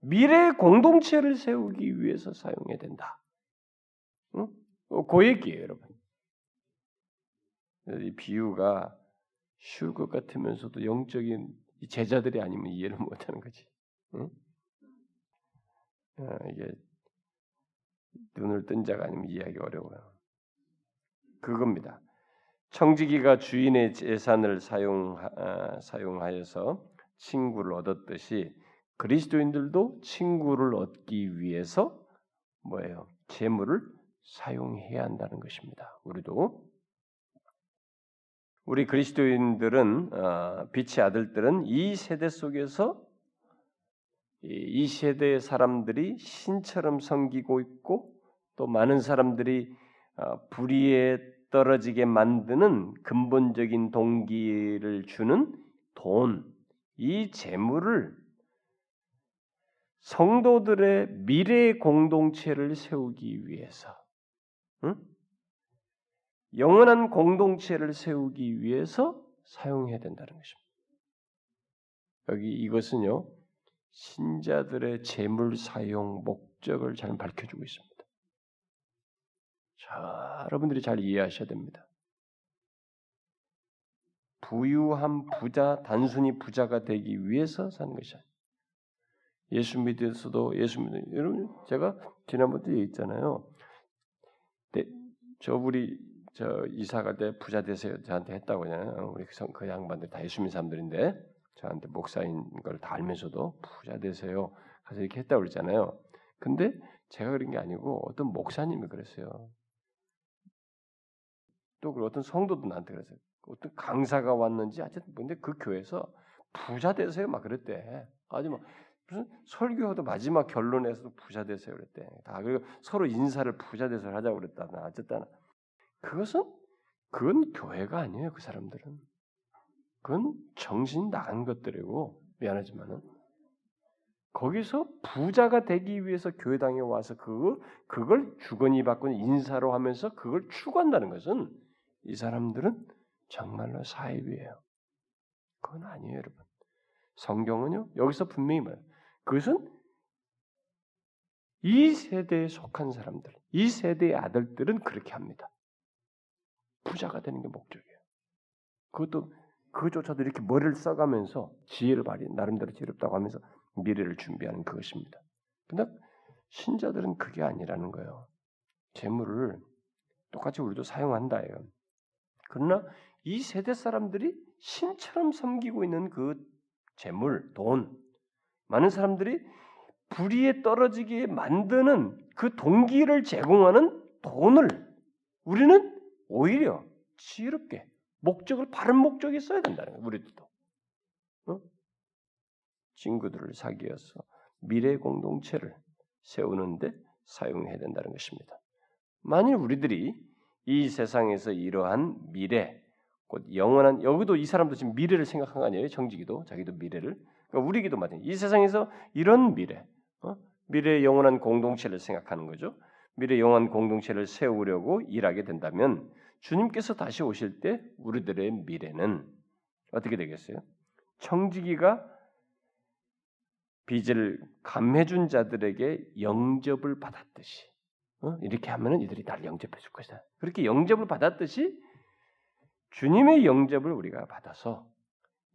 미래의 공동체를 세우기 위해서 사용해야 된다. 응? 그 얘기예요, 여러분. 이 비유가 쉬울 것 같으면서도 영적인 제자들이 아니면 이해를 못하는 거지. 응? 아, 이게 눈을 뜬 자가 아니면 이해하기 어려워요. 그겁니다. 청지기가 주인의 재산을 사용 아, 사용하여서 친구를 얻었듯이 그리스도인들도 친구를 얻기 위해서 뭐예요? 재물을 사용해야 한다는 것입니다. 우리도 우리 그리스도인들은 어, 빛의 아들들은 이 세대 속에서 이 세대의 사람들이 신처럼 섬기고 있고 또 많은 사람들이 어, 불의에 떨어지게 만드는 근본적인 동기를 주는 돈, 이 재물을 성도들의 미래 공동체를 세우기 위해서, 응? 영원한 공동체를 세우기 위해서 사용해야 된다는 것입니다. 여기 이것은요, 신자들의 재물 사용 목적을 잘 밝혀주고 있습니다. 자, 여러분들이 잘 이해하셔야 됩니다. 부유한 부자, 단순히 부자가 되기 위해서 사는 것이 아니에요. 예수 믿어서도 예수 믿는 여러분 제가 지난번에 얘기했잖아요. 네, 저 우리 저 이사 갈때 부자 되세요 저한테 했다고 그냥 우리 그, 그 양반들 다 예수 믿는 사람들인데 저한테 목사인 걸 다 알면서도 부자 되세요. 가서 이렇게 했다고 그랬잖아요. 근데 제가 그런 게 아니고 어떤 목사님이 그랬어요. 또 어떤 성도도 나한테 그랬어요. 어떤 강사가 왔는지 어쨌든 근데 그 교회에서 부자 되세요 막 그랬대. 아주 막 무슨 설교도 마지막 결론에서도 부자 되세요 그랬대. 다 그리고 서로 인사를 부자 되세요 하자고 그랬다 나 어쨌든 그것은 그건 교회가 아니에요 그 사람들은. 그건 정신 나간 것들이고 미안하지만은 거기서 부자가 되기 위해서 교회당에 와서 그 그걸 주거니 받고 인사로 하면서 그걸 추구한다는 것은 이 사람들은 정말로 사입이에요. 그건 아니에요, 여러분. 성경은요 여기서 분명히 말해요. 그것은 이 세대에 속한 사람들, 이 세대의 아들들은 그렇게 합니다. 부자가 되는 게 목적이에요. 그것도 그조차도 이렇게 머리를 써가면서 지혜를 발휘, 나름대로 지혜롭다고 하면서 미래를 준비하는 그것입니다. 근데 신자들은 그게 아니라는 거예요. 재물을 똑같이 우리도 사용한다예요. 그러나 이 세대 사람들이 신처럼 섬기고 있는 그 재물, 돈, 많은 사람들이 불의에 떨어지게 만드는 그 동기를 제공하는 돈을 우리는 오히려 지혜롭게 목적을 바른 목적에 써야 된다는 거예요. 우리들도. 어? 친구들을 사귀어서 미래 공동체를 세우는데 사용해야 된다는 것입니다. 만일 우리들이 이 세상에서 이러한 미래, 곧 영원한 여기도 이 사람도 지금 미래를 생각한 거 아니에요? 정직이도 자기도 미래를. 그러니까 우리에게도 마찬가지. 이 세상에서 이런 미래, 어? 미래의 영원한 공동체를 생각하는 거죠. 미래 영원한 공동체를 세우려고 일하게 된다면 주님께서 다시 오실 때 우리들의 미래는 어떻게 되겠어요? 청지기가 빚을 감해준 자들에게 영접을 받았듯이 어? 이렇게 하면은 이들이 날 영접해 줄 것이다. 그렇게 영접을 받았듯이 주님의 영접을 우리가 받아서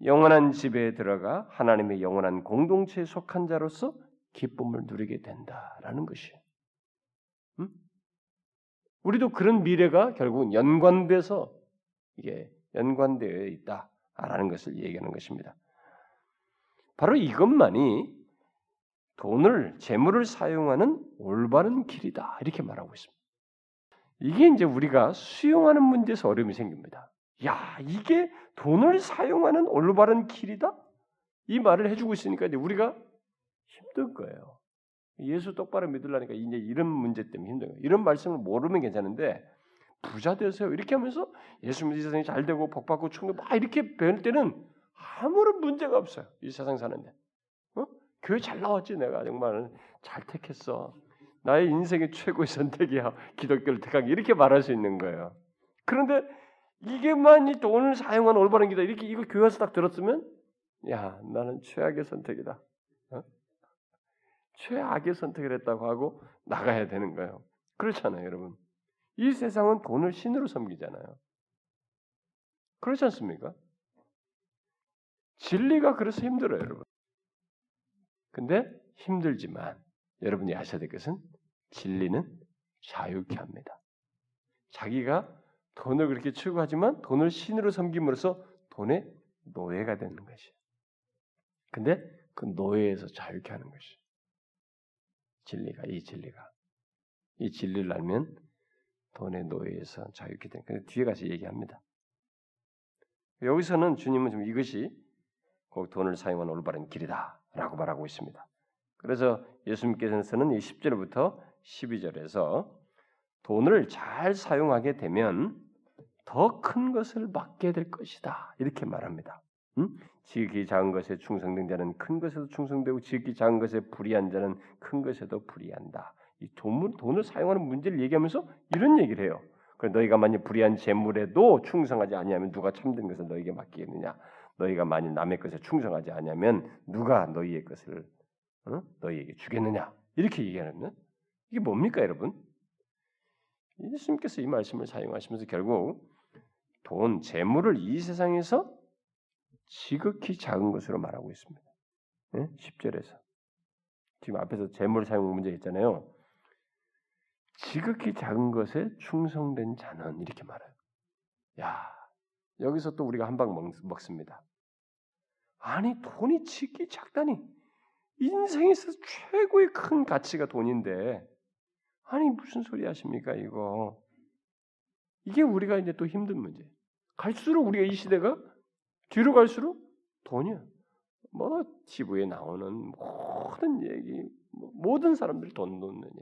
영원한 집에 들어가 하나님의 영원한 공동체에 속한 자로서 기쁨을 누리게 된다라는 것이. 음? 우리도 그런 미래가 결국은 연관돼서 이게 연관되어 있다라는 것을 얘기하는 것입니다. 바로 이것만이 돈을 재물을 사용하는 올바른 길이다 이렇게 말하고 있습니다. 이게 이제 우리가 수용하는 문제에서 어려움이 생깁니다. 야 이게 돈을 사용하는 올바른 길이다 이 말을 해주고 있으니까 이제 우리가 힘든 거예요. 예수 똑바로 믿으려니까 이제 이런 문제 때문에 거예요. 이런 말씀을 모르면 괜찮은데 부자 되세요 이렇게 하면서 예수 믿는 세상이 잘 되고 복 받고 충격 막 이렇게 배울 때는 아무런 문제가 없어요. 이 세상 사는데. 어? 교회 잘 나왔지 내가 정말 잘 택했어. 나의 인생의 최고의 선택이야. 기독교를 택한 게 이렇게 말할 수 있는 거예요. 그런데 이게만 이 돈을 사용하는 올바른 길이다. 이렇게 이거 교회에서 딱 들었으면 야 나는 최악의 선택이다. 어? 최악의 선택을 했다고 하고 나가야 되는 거예요. 그렇잖아요, 여러분. 이 세상은 돈을 신으로 섬기잖아요. 그렇지 않습니까? 진리가 그래서 힘들어요, 여러분. 근데 힘들지만 여러분이 아셔야 될 것은 진리는 자유케 합니다. 자기가 돈을 그렇게 추구하지만 돈을 신으로 섬김으로써 돈의 노예가 되는 것이에요. 근데 그 노예에서 자유케 하는 것이 진리가 이 진리가 이 진리를 알면 돈의 노예에서 자유케 되는 거예요. 뒤에 가서 얘기합니다. 여기서는 주님은 좀 이것이 꼭 돈을 사용하는 올바른 길이다라고 말하고 있습니다. 그래서 예수님께서는 이 10절부터 12절에서 돈을 잘 사용하게 되면 더 큰 것을 맡게 될 것이다. 이렇게 말합니다. 음? 지극히 작은 것에 충성된 자는 큰 것에도 충성되고 지극히 작은 것에 불의한 자는 큰 것에도 불의한다. 이 돈을, 돈을 사용하는 문제를 얘기하면서 이런 얘기를 해요. 그래 너희가 만약 불의한 재물에도 충성하지 아니하면 누가 참된 것을 너희에게 맡기겠느냐? 너희가 만약 남의 것에 충성하지 아니하면 누가 너희의 것을 어? 너희에게 주겠느냐? 이렇게 얘기하는 이게 뭡니까, 여러분? 예수님께서 이 말씀을 사용하시면서 결국 돈, 재물을 이 세상에서 지극히 작은 것으로 말하고 있습니다. 네? 10절에서 지금 앞에서 재물 사용 문제 있잖아요. 지극히 작은 것에 충성된 자는 이렇게 말해요. 야, 여기서 또 우리가 한 방 먹습니다. 아니 돈이 지극히 작다니 인생에서 최고의 큰 가치가 돈인데 아니 무슨 소리 하십니까 이거 이게 우리가 이제 또 힘든 문제. 갈수록 우리가 이 시대가 뒤로 갈수록 돈이야. 뭐 TV에 나오는 모든 얘기, 뭐 모든 사람들이 돈 얘기.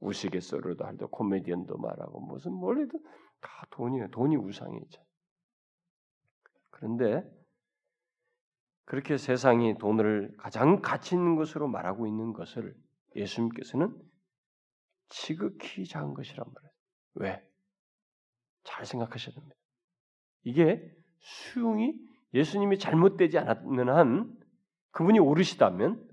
우스갯소리도 할때 코미디언도 말하고 무슨 뭘래도 다 돈이에요. 돈이 우상이죠. 그런데 그렇게 세상이 돈을 가장 가치 있는 것으로 말하고 있는 것을 예수님께서는 지극히 작은 것이란 말이에요. 왜? 잘 생각하셔야 됩니다. 이게 수용이 예수님이 잘못되지 않았는 한 그분이 오르시다면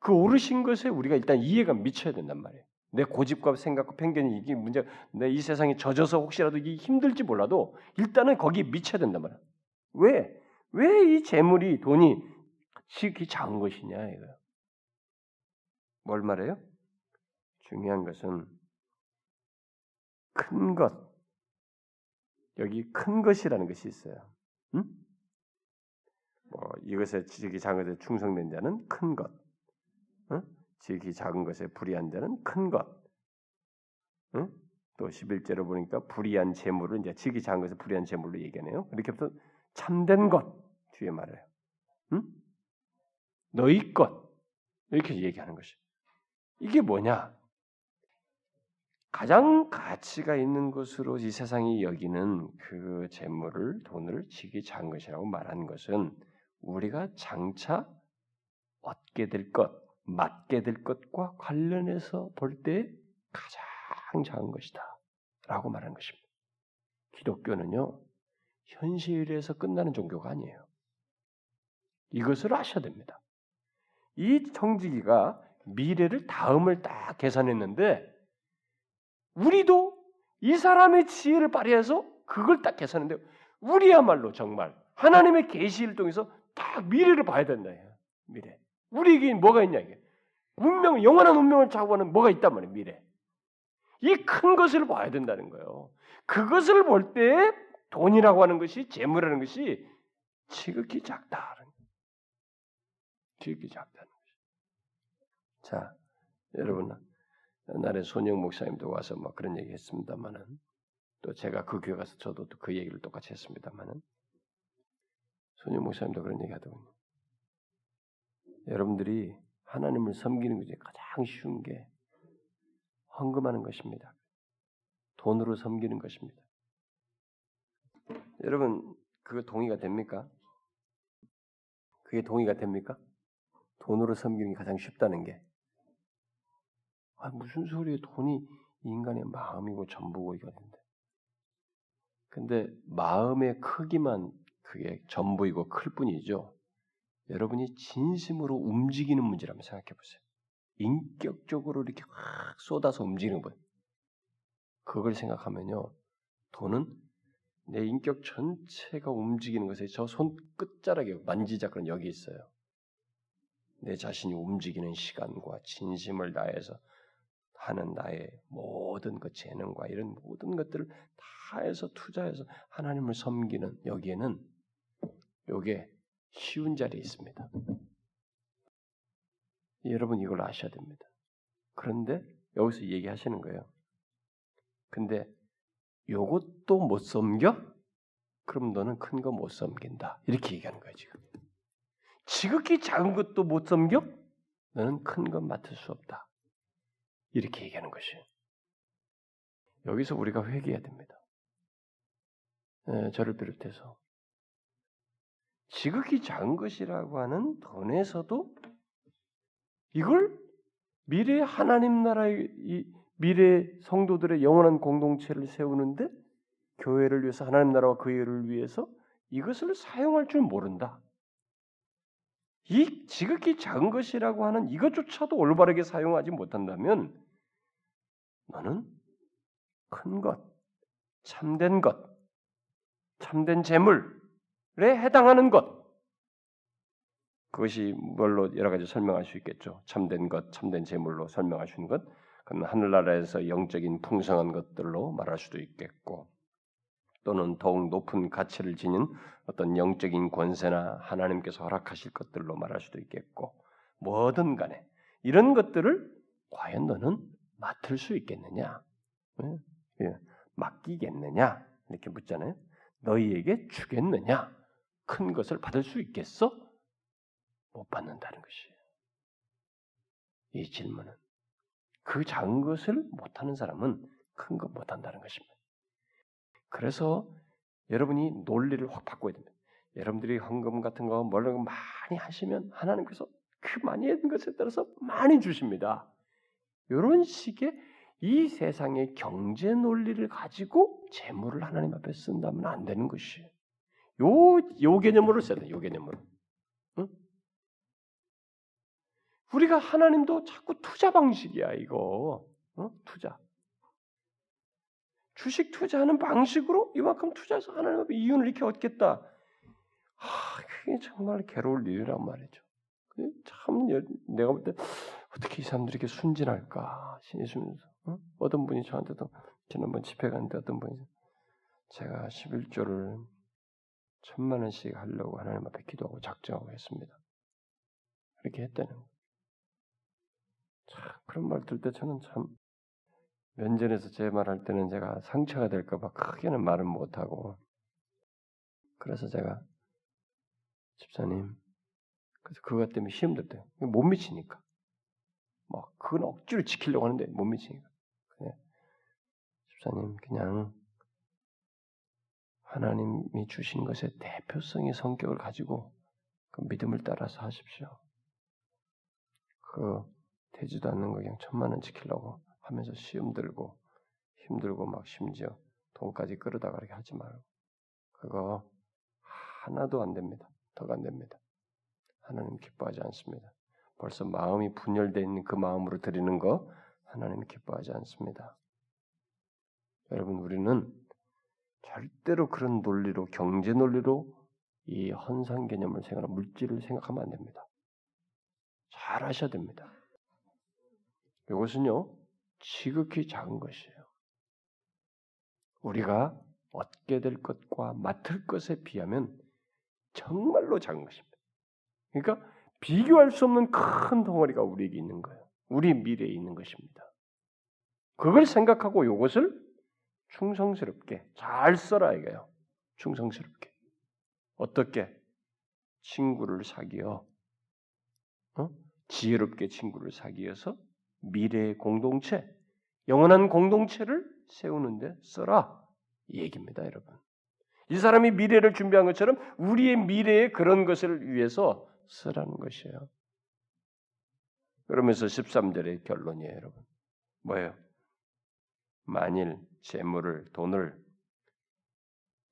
그 오르신 것에 우리가 일단 이해가 미쳐야 된단 말이에요. 내 고집과 생각과 편견이 이게 문제, 내 이 세상에 젖어서 혹시라도 이게 힘들지 몰라도 일단은 거기에 미쳐야 된단 말이야. 왜? 왜 이 재물이 돈이 지극히 작은 것이냐 이거요. 뭘 말해요? 중요한 것은 큰 것. 여기 큰 것이라는 것이 있어요. 응? 뭐 이것에 지극히 작은 것에 충성된 자는 큰 것. 응? 지극히 작은 것에 불의한 자는 큰 것. 응? 또 11제로 보니까 불의한 재물을 이제 지극히 작은 것에 불의한 재물로 얘기하네요. 이렇게 해서 참된 것 뒤에 말해요. 응? 너희 것 이렇게 얘기하는 것이. 이게 뭐냐? 가장 가치가 있는 것으로 이 세상이 여기는 그 재물을 돈을 지기 작은 것이라고 말하는 것은 우리가 장차 얻게 될 것, 맡게 될 것과 관련해서 볼 때 가장 작은 것이다 라고 말하는 것입니다. 기독교는요 현실에서 끝나는 종교가 아니에요. 이것을 아셔야 됩니다. 이 청지기가 미래를 다음을 딱 계산했는데 우리도 이 사람의 지혜를 발휘해서 그걸 딱 계산했는데 우리야말로 정말 하나님의 계시를 통해서 딱 미래를 봐야 된다. 미래. 우리에게 뭐가 있냐 이게 운명, 영원한 운명을 좌우하는 뭐가 있단 말이에요, 미래. 이 큰 것을 봐야 된다는 거예요. 그것을 볼 때 돈이라고 하는 것이 재물이라는 것이 지극히 작다. 지극히 작다는 것이. 자, 여러분 옛날에 손영 목사님도 와서 막 그런 얘기 했습니다만은 또 제가 그 교회 가서 저도 또그 얘기를 똑같이 했습니다만은 손영 목사님도 그런 얘기 하더군요. 여러분들이 하나님을 섬기는 것이 가장 쉬운 게 헌금하는 것입니다. 돈으로 섬기는 것입니다. 여러분 그거 동의가 됩니까? 그게 동의가 됩니까? 돈으로 섬기는 게 가장 쉽다는 게. 아, 무슨 소리에 돈이 인간의 마음이고 전부고 이거는데. 근데 마음의 크기만 그게 전부이고 클 뿐이죠. 여러분이 진심으로 움직이는 문제라면 생각해 보세요. 인격적으로 이렇게 확 쏟아서 움직이는 것. 그걸 생각하면요. 돈은 내 인격 전체가 움직이는 것에 저 손 끝자락에 만지작은 여기 있어요. 내 자신이 움직이는 시간과 진심을 다해서 하는 나의 모든 그 재능과 이런 모든 것들을 다 해서 투자해서 하나님을 섬기는 여기에는 요게 쉬운 자리에 있습니다. 여러분 이걸 아셔야 됩니다. 그런데 여기서 얘기하시는 거예요. 근데 요것도 못 섬겨? 그럼 너는 큰 거 못 섬긴다. 이렇게 얘기하는 거예요, 지금. 지극히 작은 것도 못 섬겨? 너는 큰 건 맡을 수 없다. 이렇게 얘기하는 것이에요. 여기서 우리가 회개해야 됩니다. 에, 저를 비롯해서 지극히 작은 것이라고 하는 돈에서도 이걸 미래 하나님 나라의 이 미래 성도들의 영원한 공동체를 세우는데 교회를 위해서 하나님 나라와 그 일을 위해서 이것을 사용할 줄 모른다. 이 지극히 작은 것이라고 하는 이것조차도 올바르게 사용하지 못한다면 너는 큰 것, 참된 것, 참된 재물에 해당하는 것 그것이 뭘로 여러 가지 설명할 수 있겠죠. 참된 것, 참된 재물로 설명할 수 있는 것, 그건 하늘나라에서 영적인 풍성한 것들로 말할 수도 있겠고, 또는 더욱 높은 가치를 지닌 어떤 영적인 권세나 하나님께서 허락하실 것들로 말할 수도 있겠고, 뭐든 간에 이런 것들을 과연 너는 맡을 수 있겠느냐? 예? 예. 맡기겠느냐? 이렇게 묻잖아요. 너희에게 주겠느냐? 큰 것을 받을 수 있겠어? 못 받는다는 것이에요. 이 질문은 그 작은 것을 못하는 사람은 큰 것 못한다는 것입니다. 그래서 여러분이 논리를 확 바꿔야 됩니다. 여러분들이 헌금 같은 거 뭐라고 많이 하시면 하나님께서 그 많이 했던 것에 따라서 많이 주십니다. 이런 식의 이 세상의 경제 논리를 가지고 재물을 하나님 앞에 쓴다면 안 되는 것이에요. 요, 요 개념으로 써야 돼, 요 개념으로. 응? 우리가 하나님도 자꾸 투자 방식이야, 이거. 어? 투자. 주식 투자하는 방식으로 이만큼 투자해서 하나님 앞에 이윤을 이렇게 얻겠다. 아, 그게 정말 괴로울 일이란 말이죠. 참 내가 볼 때 어떻게 이 사람들이 이렇게 순진할까 신이수면서 어? 어떤 분이 저한테도 지난번 집회 갔는데 어떤 분이 제가 11조를 천만 원씩 하려고 하나님 앞에 기도하고 작정하고 했습니다. 그렇게 했다는 거예요. 참 그런 말 들 때 저는 참 면전에서 제 말할 때는 제가 상처가 될까봐 크게는 말은 못하고 그래서 제가 집사님 그래서 그것 때문에 시험들 때못 미치니까 막 그건 억지로 지키려고 하는데 못 미치니까 그냥 집사님 그냥 하나님이 주신 것의 대표성의 성격을 가지고 그 믿음을 따라서 하십시오. 그 되지도 않는 거 그냥 천만 원 지키려고 하면서 시험 들고 힘들고 막 심지어 돈까지 끌어다가 그렇게 하지 말고 그거 하나도 안 됩니다. 더안 됩니다. 하나님 기뻐하지 않습니다. 벌써 마음이 분열되어 있는 그 마음으로 드리는 거 하나님 기뻐하지 않습니다. 여러분 우리는 절대로 그런 논리로 경제 논리로 이 헌상 개념을 생각하는 물질을 생각하면 안 됩니다. 잘 하셔야 됩니다. 이것은요 지극히 작은 것이에요. 우리가 얻게 될 것과 맡을 것에 비하면 정말로 작은 것입니다. 그러니까 비교할 수 없는 큰 덩어리가 우리에게 있는 거예요. 우리 미래에 있는 것입니다. 그걸 생각하고 이것을 충성스럽게 잘 써라 이거예요. 충성스럽게. 어떻게? 친구를 사귀어. 어? 지혜롭게 친구를 사귀어서 미래의 공동체, 영원한 공동체를 세우는데 써라. 이 얘기입니다, 여러분. 이 사람이 미래를 준비한 것처럼 우리의 미래에 그런 것을 위해서 쓰라는 것이에요. 그러면서 13절의 결론이에요, 여러분. 뭐예요? 만일 재물을, 돈을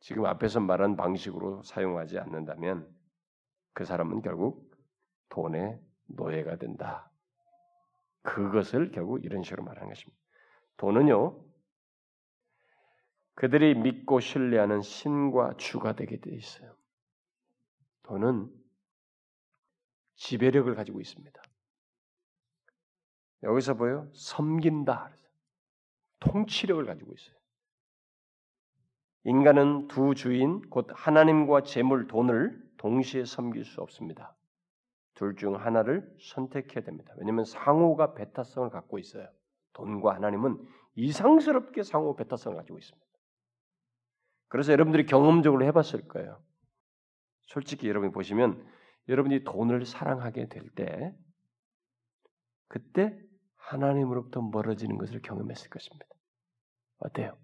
지금 앞에서 말한 방식으로 사용하지 않는다면 그 사람은 결국 돈의 노예가 된다. 그것을 결국 이런 식으로 말하는 것입니다. 돈은요, 그들이 믿고 신뢰하는 신과 주가 되게 돼 있어요. 돈은 지배력을 가지고 있습니다. 여기서 보여 섬긴다. 통치력을 가지고 있어요. 인간은 두 주인 곧 하나님과 재물 돈을 동시에 섬길 수 없습니다. 둘 중 하나를 선택해야 됩니다. 왜냐하면 상호가 배타성을 갖고 있어요. 돈과 하나님은 이상스럽게 상호 배타성을 가지고 있습니다. 그래서 여러분들이 경험적으로 해봤을 거예요. 솔직히 여러분이 보시면 여러분이 돈을 사랑하게 될 때 그때 하나님으로부터 멀어지는 것을 경험했을 것입니다. 어때요?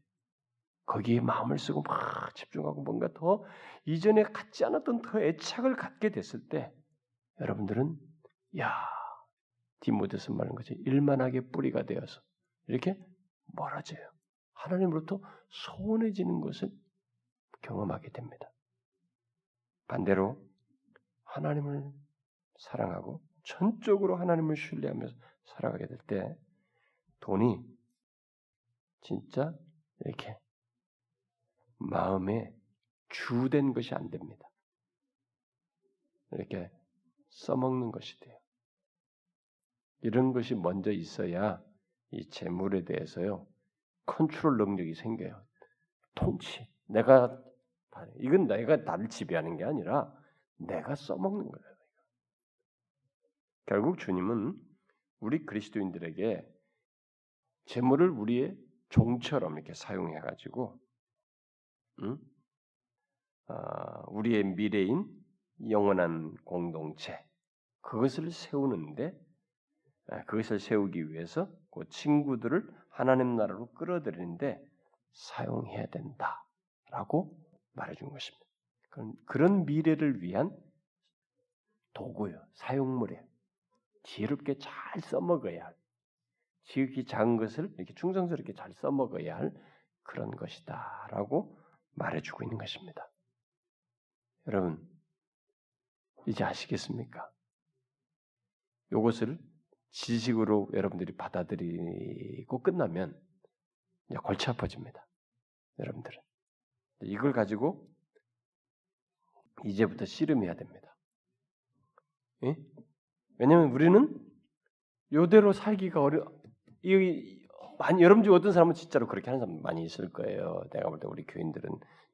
거기에 마음을 쓰고 막 집중하고 뭔가 더 이전에 갖지 않았던 더 애착을 갖게 됐을 때 여러분들은 야 디모데서 말하는 거지 일만하게 뿌리가 되어서 이렇게 멀어져요. 하나님으로부터 소원해지는 것을 경험하게 됩니다. 반대로 하나님을 사랑하고 전적으로 하나님을 신뢰하면서 살아가게 될 때 돈이 진짜 이렇게 마음에 주된 것이 안 됩니다. 이렇게 써먹는 것이 돼요. 이런 것이 먼저 있어야 이 재물에 대해서요 컨트롤 능력이 생겨요. 통치. 내가 이건 내가 나를 지배하는 게 아니라 내가 써먹는 거예요. 결국 주님은 우리 그리스도인들에게 재물을 우리의 종처럼 이렇게 사용해 가지고 응? 아, 우리의 미래인 영원한 공동체 그것을 세우는데 아, 그것을 세우기 위해서 그 친구들을 하나님 나라로 끌어들이는데 사용해야 된다라고 말해준 것입니다. 그런, 그런 미래를 위한 도구요, 사용물이에요. 지혜롭게 잘 써먹어야 할, 지극히 작은 것을 이렇게 충성스럽게 잘 써먹어야 할 그런 것이다 라고 말해주고 있는 것입니다. 여러분, 이제 아시겠습니까? 이것을 지식으로 여러분들이 받아들이고 끝나면 이제 골치 아파집니다. 여러분들은. 이걸 가지고 이제부터 씨름해야 됩니다. 예? 왜냐하면 우리는 요대로 살기가 어려. 이 많이 여러분 중 어떤 사람은 진짜로 그렇게 하는 사람 많이 있을 거예요. 내가 볼 때 우리 교인들은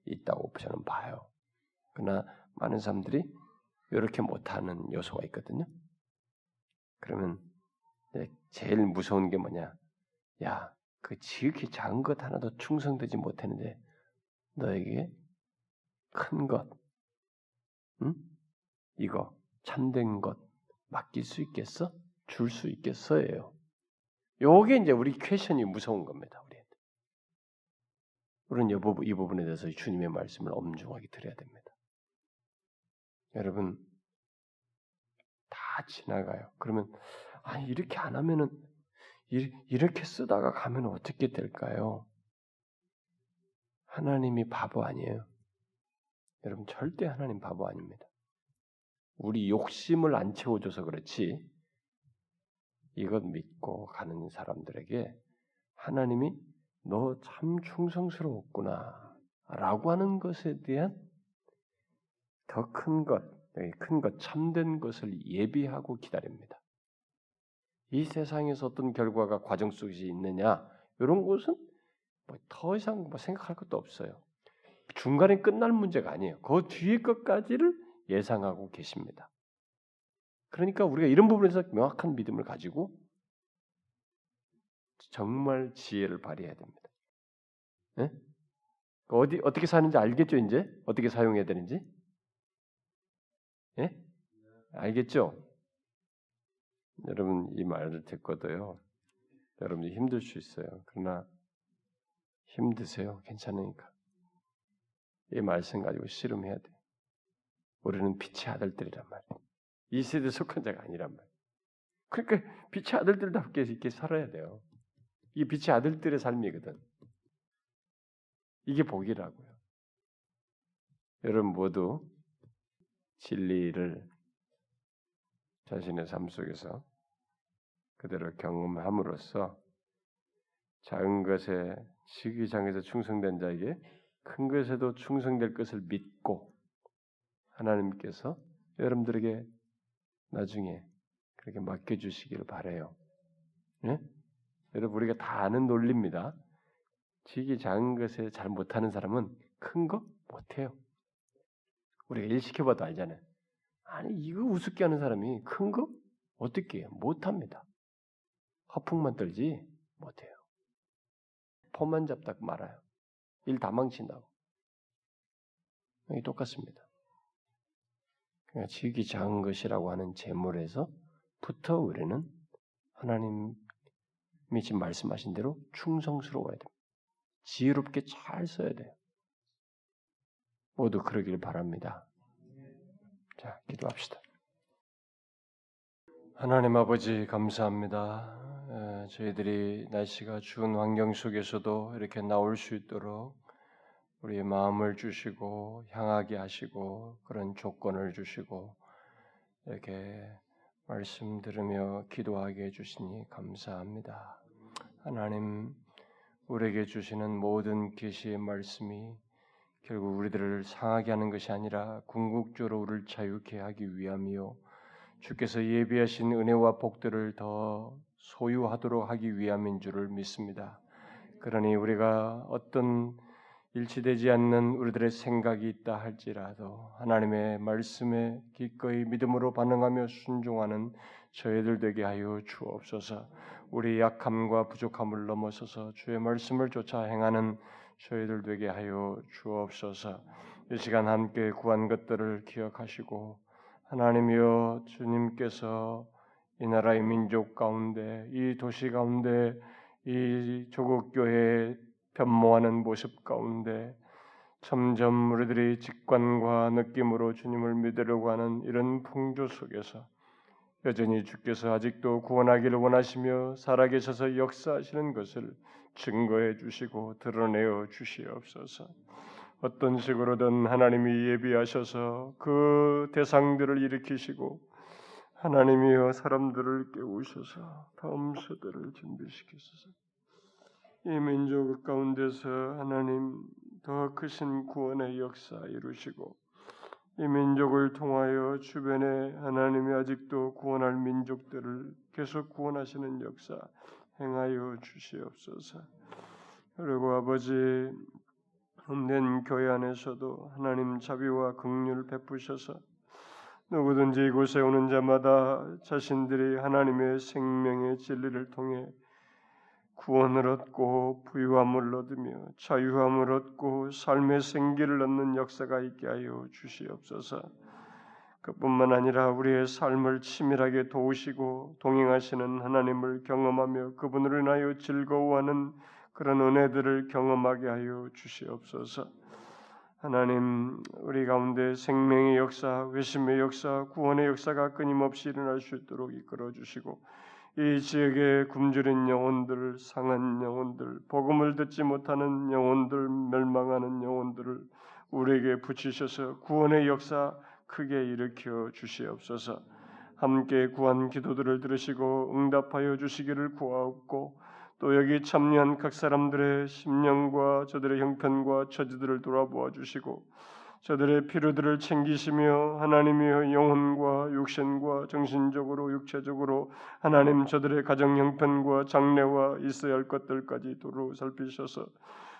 있다고 저는 봐요. 그러나 많은 사람들이 이렇게 못하는 요소가 있거든요. 그러면 제일 무서운 게 뭐냐? 야, 그 지극히 작은 것 하나도 충성되지 못했는데 너에게 큰 것, 응? 이거 참된 것 맡길 수 있겠어? 줄 수 있겠어예요. 요게 이제 우리 퀘션이 무서운 겁니다. 우리한테. 우리는 이, 부분, 이 부분에 대해서 주님의 말씀을 엄중하게 드려야 됩니다. 여러분 다 지나가요. 그러면 아 이렇게 안 하면은 이렇게 쓰다가 가면 어떻게 될까요? 하나님이 바보 아니에요. 여러분 절대 하나님 바보 아닙니다. 우리 욕심을 안 채워줘서 그렇지 이것 믿고 가는 사람들에게 하나님이 너 참 충성스러웠구나 라고 하는 것에 대한 더 큰 것, 큰 것, 참된 것을 예비하고 기다립니다. 이 세상에서 어떤 결과가 과정 속에 있느냐 이런 것은 뭐 더 이상 뭐 생각할 것도 없어요. 중간에 끝날 문제가 아니에요. 그 뒤에 것까지를 예상하고 계십니다. 그러니까 우리가 이런 부분에서 명확한 믿음을 가지고 정말 지혜를 발휘해야 됩니다. 네? 어디 어떻게 사는지 알겠죠 이제 어떻게 사용해야 되는지 예? 알겠죠? 여러분 이 말을 듣고도요 여러분이 힘들 수 있어요 그러나 힘드세요 괜찮으니까 이 말씀 가지고 씨름해야 돼 우리는 빛의 아들들이란 말이에요 이 세대 속한 자가 아니란 말이에요. 그러니까 빛의 아들들답게 이렇게 살아야 돼요. 이게 빛의 아들들의 삶이거든. 이게 복이라고요. 여러분 모두 진리를 자신의 삶 속에서 그대로 경험함으로써 작은 것에 시기장에서 충성된 자에게 큰 것에도 충성될 것을 믿고 하나님께서 여러분들에게 나중에 그렇게 맡겨주시기를 바래요. 예? 여러분 우리가 다 아는 논리입니다. 지기 작은 것에 잘 못하는 사람은 큰 거 못해요. 우리가 일 시켜봐도 알잖아요. 아니 이거 우습게 하는 사람이 큰 거 어떻게? 못합니다. 허풍만 떨지 못해요. 폼만 잡다 말아요. 일 다 망친다고. 똑같습니다. 그러니까 지기 작은 것이라고 하는 재물에서 부터 우리는 하나님이 지금 말씀하신 대로 충성스러워야 됩니다. 지혜롭게 잘 써야 돼요. 모두 그러길 바랍니다. 자, 기도합시다. 하나님 아버지 감사합니다. 에, 저희들이 날씨가 추운 환경 속에서도 이렇게 나올 수 있도록 우리의 마음을 주시고 향하게 하시고 그런 조건을 주시고 이렇게 말씀 들으며 기도하게 해주시니 감사합니다. 하나님 우리에게 주시는 모든 계시의 말씀이 결국 우리들을 상하게 하는 것이 아니라 궁극적으로 우리를 자유케 하기 위함이요 주께서 예비하신 은혜와 복들을 더 소유하도록 하기 위함인 줄을 믿습니다. 그러니 우리가 어떤 일치되지 않는 우리들의 생각이 있다 할지라도 하나님의 말씀에 기꺼이 믿음으로 반응하며 순종하는 저희들 되게 하여 주옵소서. 우리 약함과 부족함을 넘어서서 주의 말씀을 쫓아 행하는 저희들 되게 하여 주옵소서. 이 시간 함께 구한 것들을 기억하시고 하나님이여 주님께서 이 나라의 민족 가운데 이 도시 가운데 이 조국 교회의 변모하는 모습 가운데 점점 우리들이 직관과 느낌으로 주님을 믿으려고 하는 이런 풍조 속에서 여전히 주께서 아직도 구원하기를 원하시며 살아계셔서 역사하시는 것을 증거해 주시고 드러내어 주시옵소서. 어떤 식으로든 하나님이 예비하셔서 그 대상들을 일으키시고 하나님이여 사람들을 깨우셔서 다음 세대를 준비시키소서. 이 민족 가운데서 하나님 더 크신 구원의 역사 이루시고 이 민족을 통하여 주변에 하나님이 아직도 구원할 민족들을 계속 구원하시는 역사 행하여 주시옵소서. 그리고 아버지 흠된 교회 안에서도 하나님 자비와 긍휼 베푸셔서 누구든지 이곳에 오는 자마다 자신들이 하나님의 생명의 진리를 통해 구원을 얻고 부유함을 얻으며 자유함을 얻고 삶의 생기를 얻는 역사가 있게 하여 주시옵소서. 그뿐만 아니라 우리의 삶을 치밀하게 도우시고 동행하시는 하나님을 경험하며 그분으로 인하여 즐거워하는 그런 은혜들을 경험하게 하여 주시옵소서. 하나님 우리 가운데 생명의 역사, 회심의 역사, 구원의 역사가 끊임없이 일어날 수 있도록 이끌어 주시고 이 지역의 굶주린 영혼들, 상한 영혼들, 복음을 듣지 못하는 영혼들, 멸망하는 영혼들을 우리에게 붙이셔서 구원의 역사 크게 일으켜 주시옵소서. 함께 구한 기도들을 들으시고 응답하여 주시기를 구하옵고 또 여기 참여한 각 사람들의 심령과 저들의 형편과 처지들을 돌아보아 주시고 저들의 필요들을 챙기시며 하나님의 영혼과 육신과 정신적으로 육체적으로 하나님 저들의 가정 형편과 장래와 있어야 할 것들까지 도로 살피셔서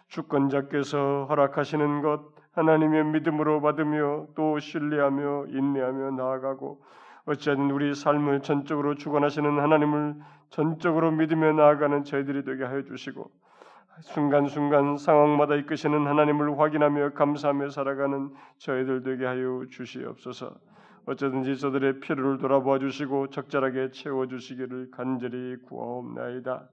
주권자께서 허락하시는 것 하나님의 믿음으로 받으며 또 신뢰하며 인내하며 나아가고 어찌하든 우리 삶을 전적으로 주관하시는 하나님을 전적으로 믿으며 나아가는 저희들이 되게 하여 주시고 순간순간 상황마다 이끄시는 하나님을 확인하며 감사하며 살아가는 저희들 되게 하여 주시옵소서. 어쩌든지 저들의 필요를 돌아보아 주시고 적절하게 채워 주시기를 간절히 구하옵나이다.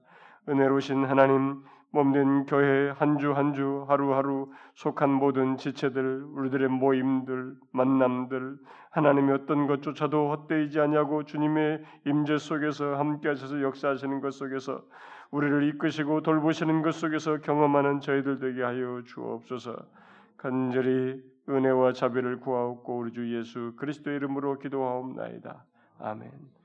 은혜로우신 하나님 몸된 교회 한 주 한 주 하루하루 속한 모든 지체들 우리들의 모임들 만남들 하나님의 어떤 것조차도 헛되이지 아니하고 주님의 임재 속에서 함께 하셔서 역사하시는 것 속에서 우리를 이끄시고 돌보시는 것 속에서 경험하는 저희들 되게 하여 주옵소서. 간절히 은혜와 자비를 구하옵고 우리 주 예수 그리스도의 이름으로 기도하옵나이다. 아멘.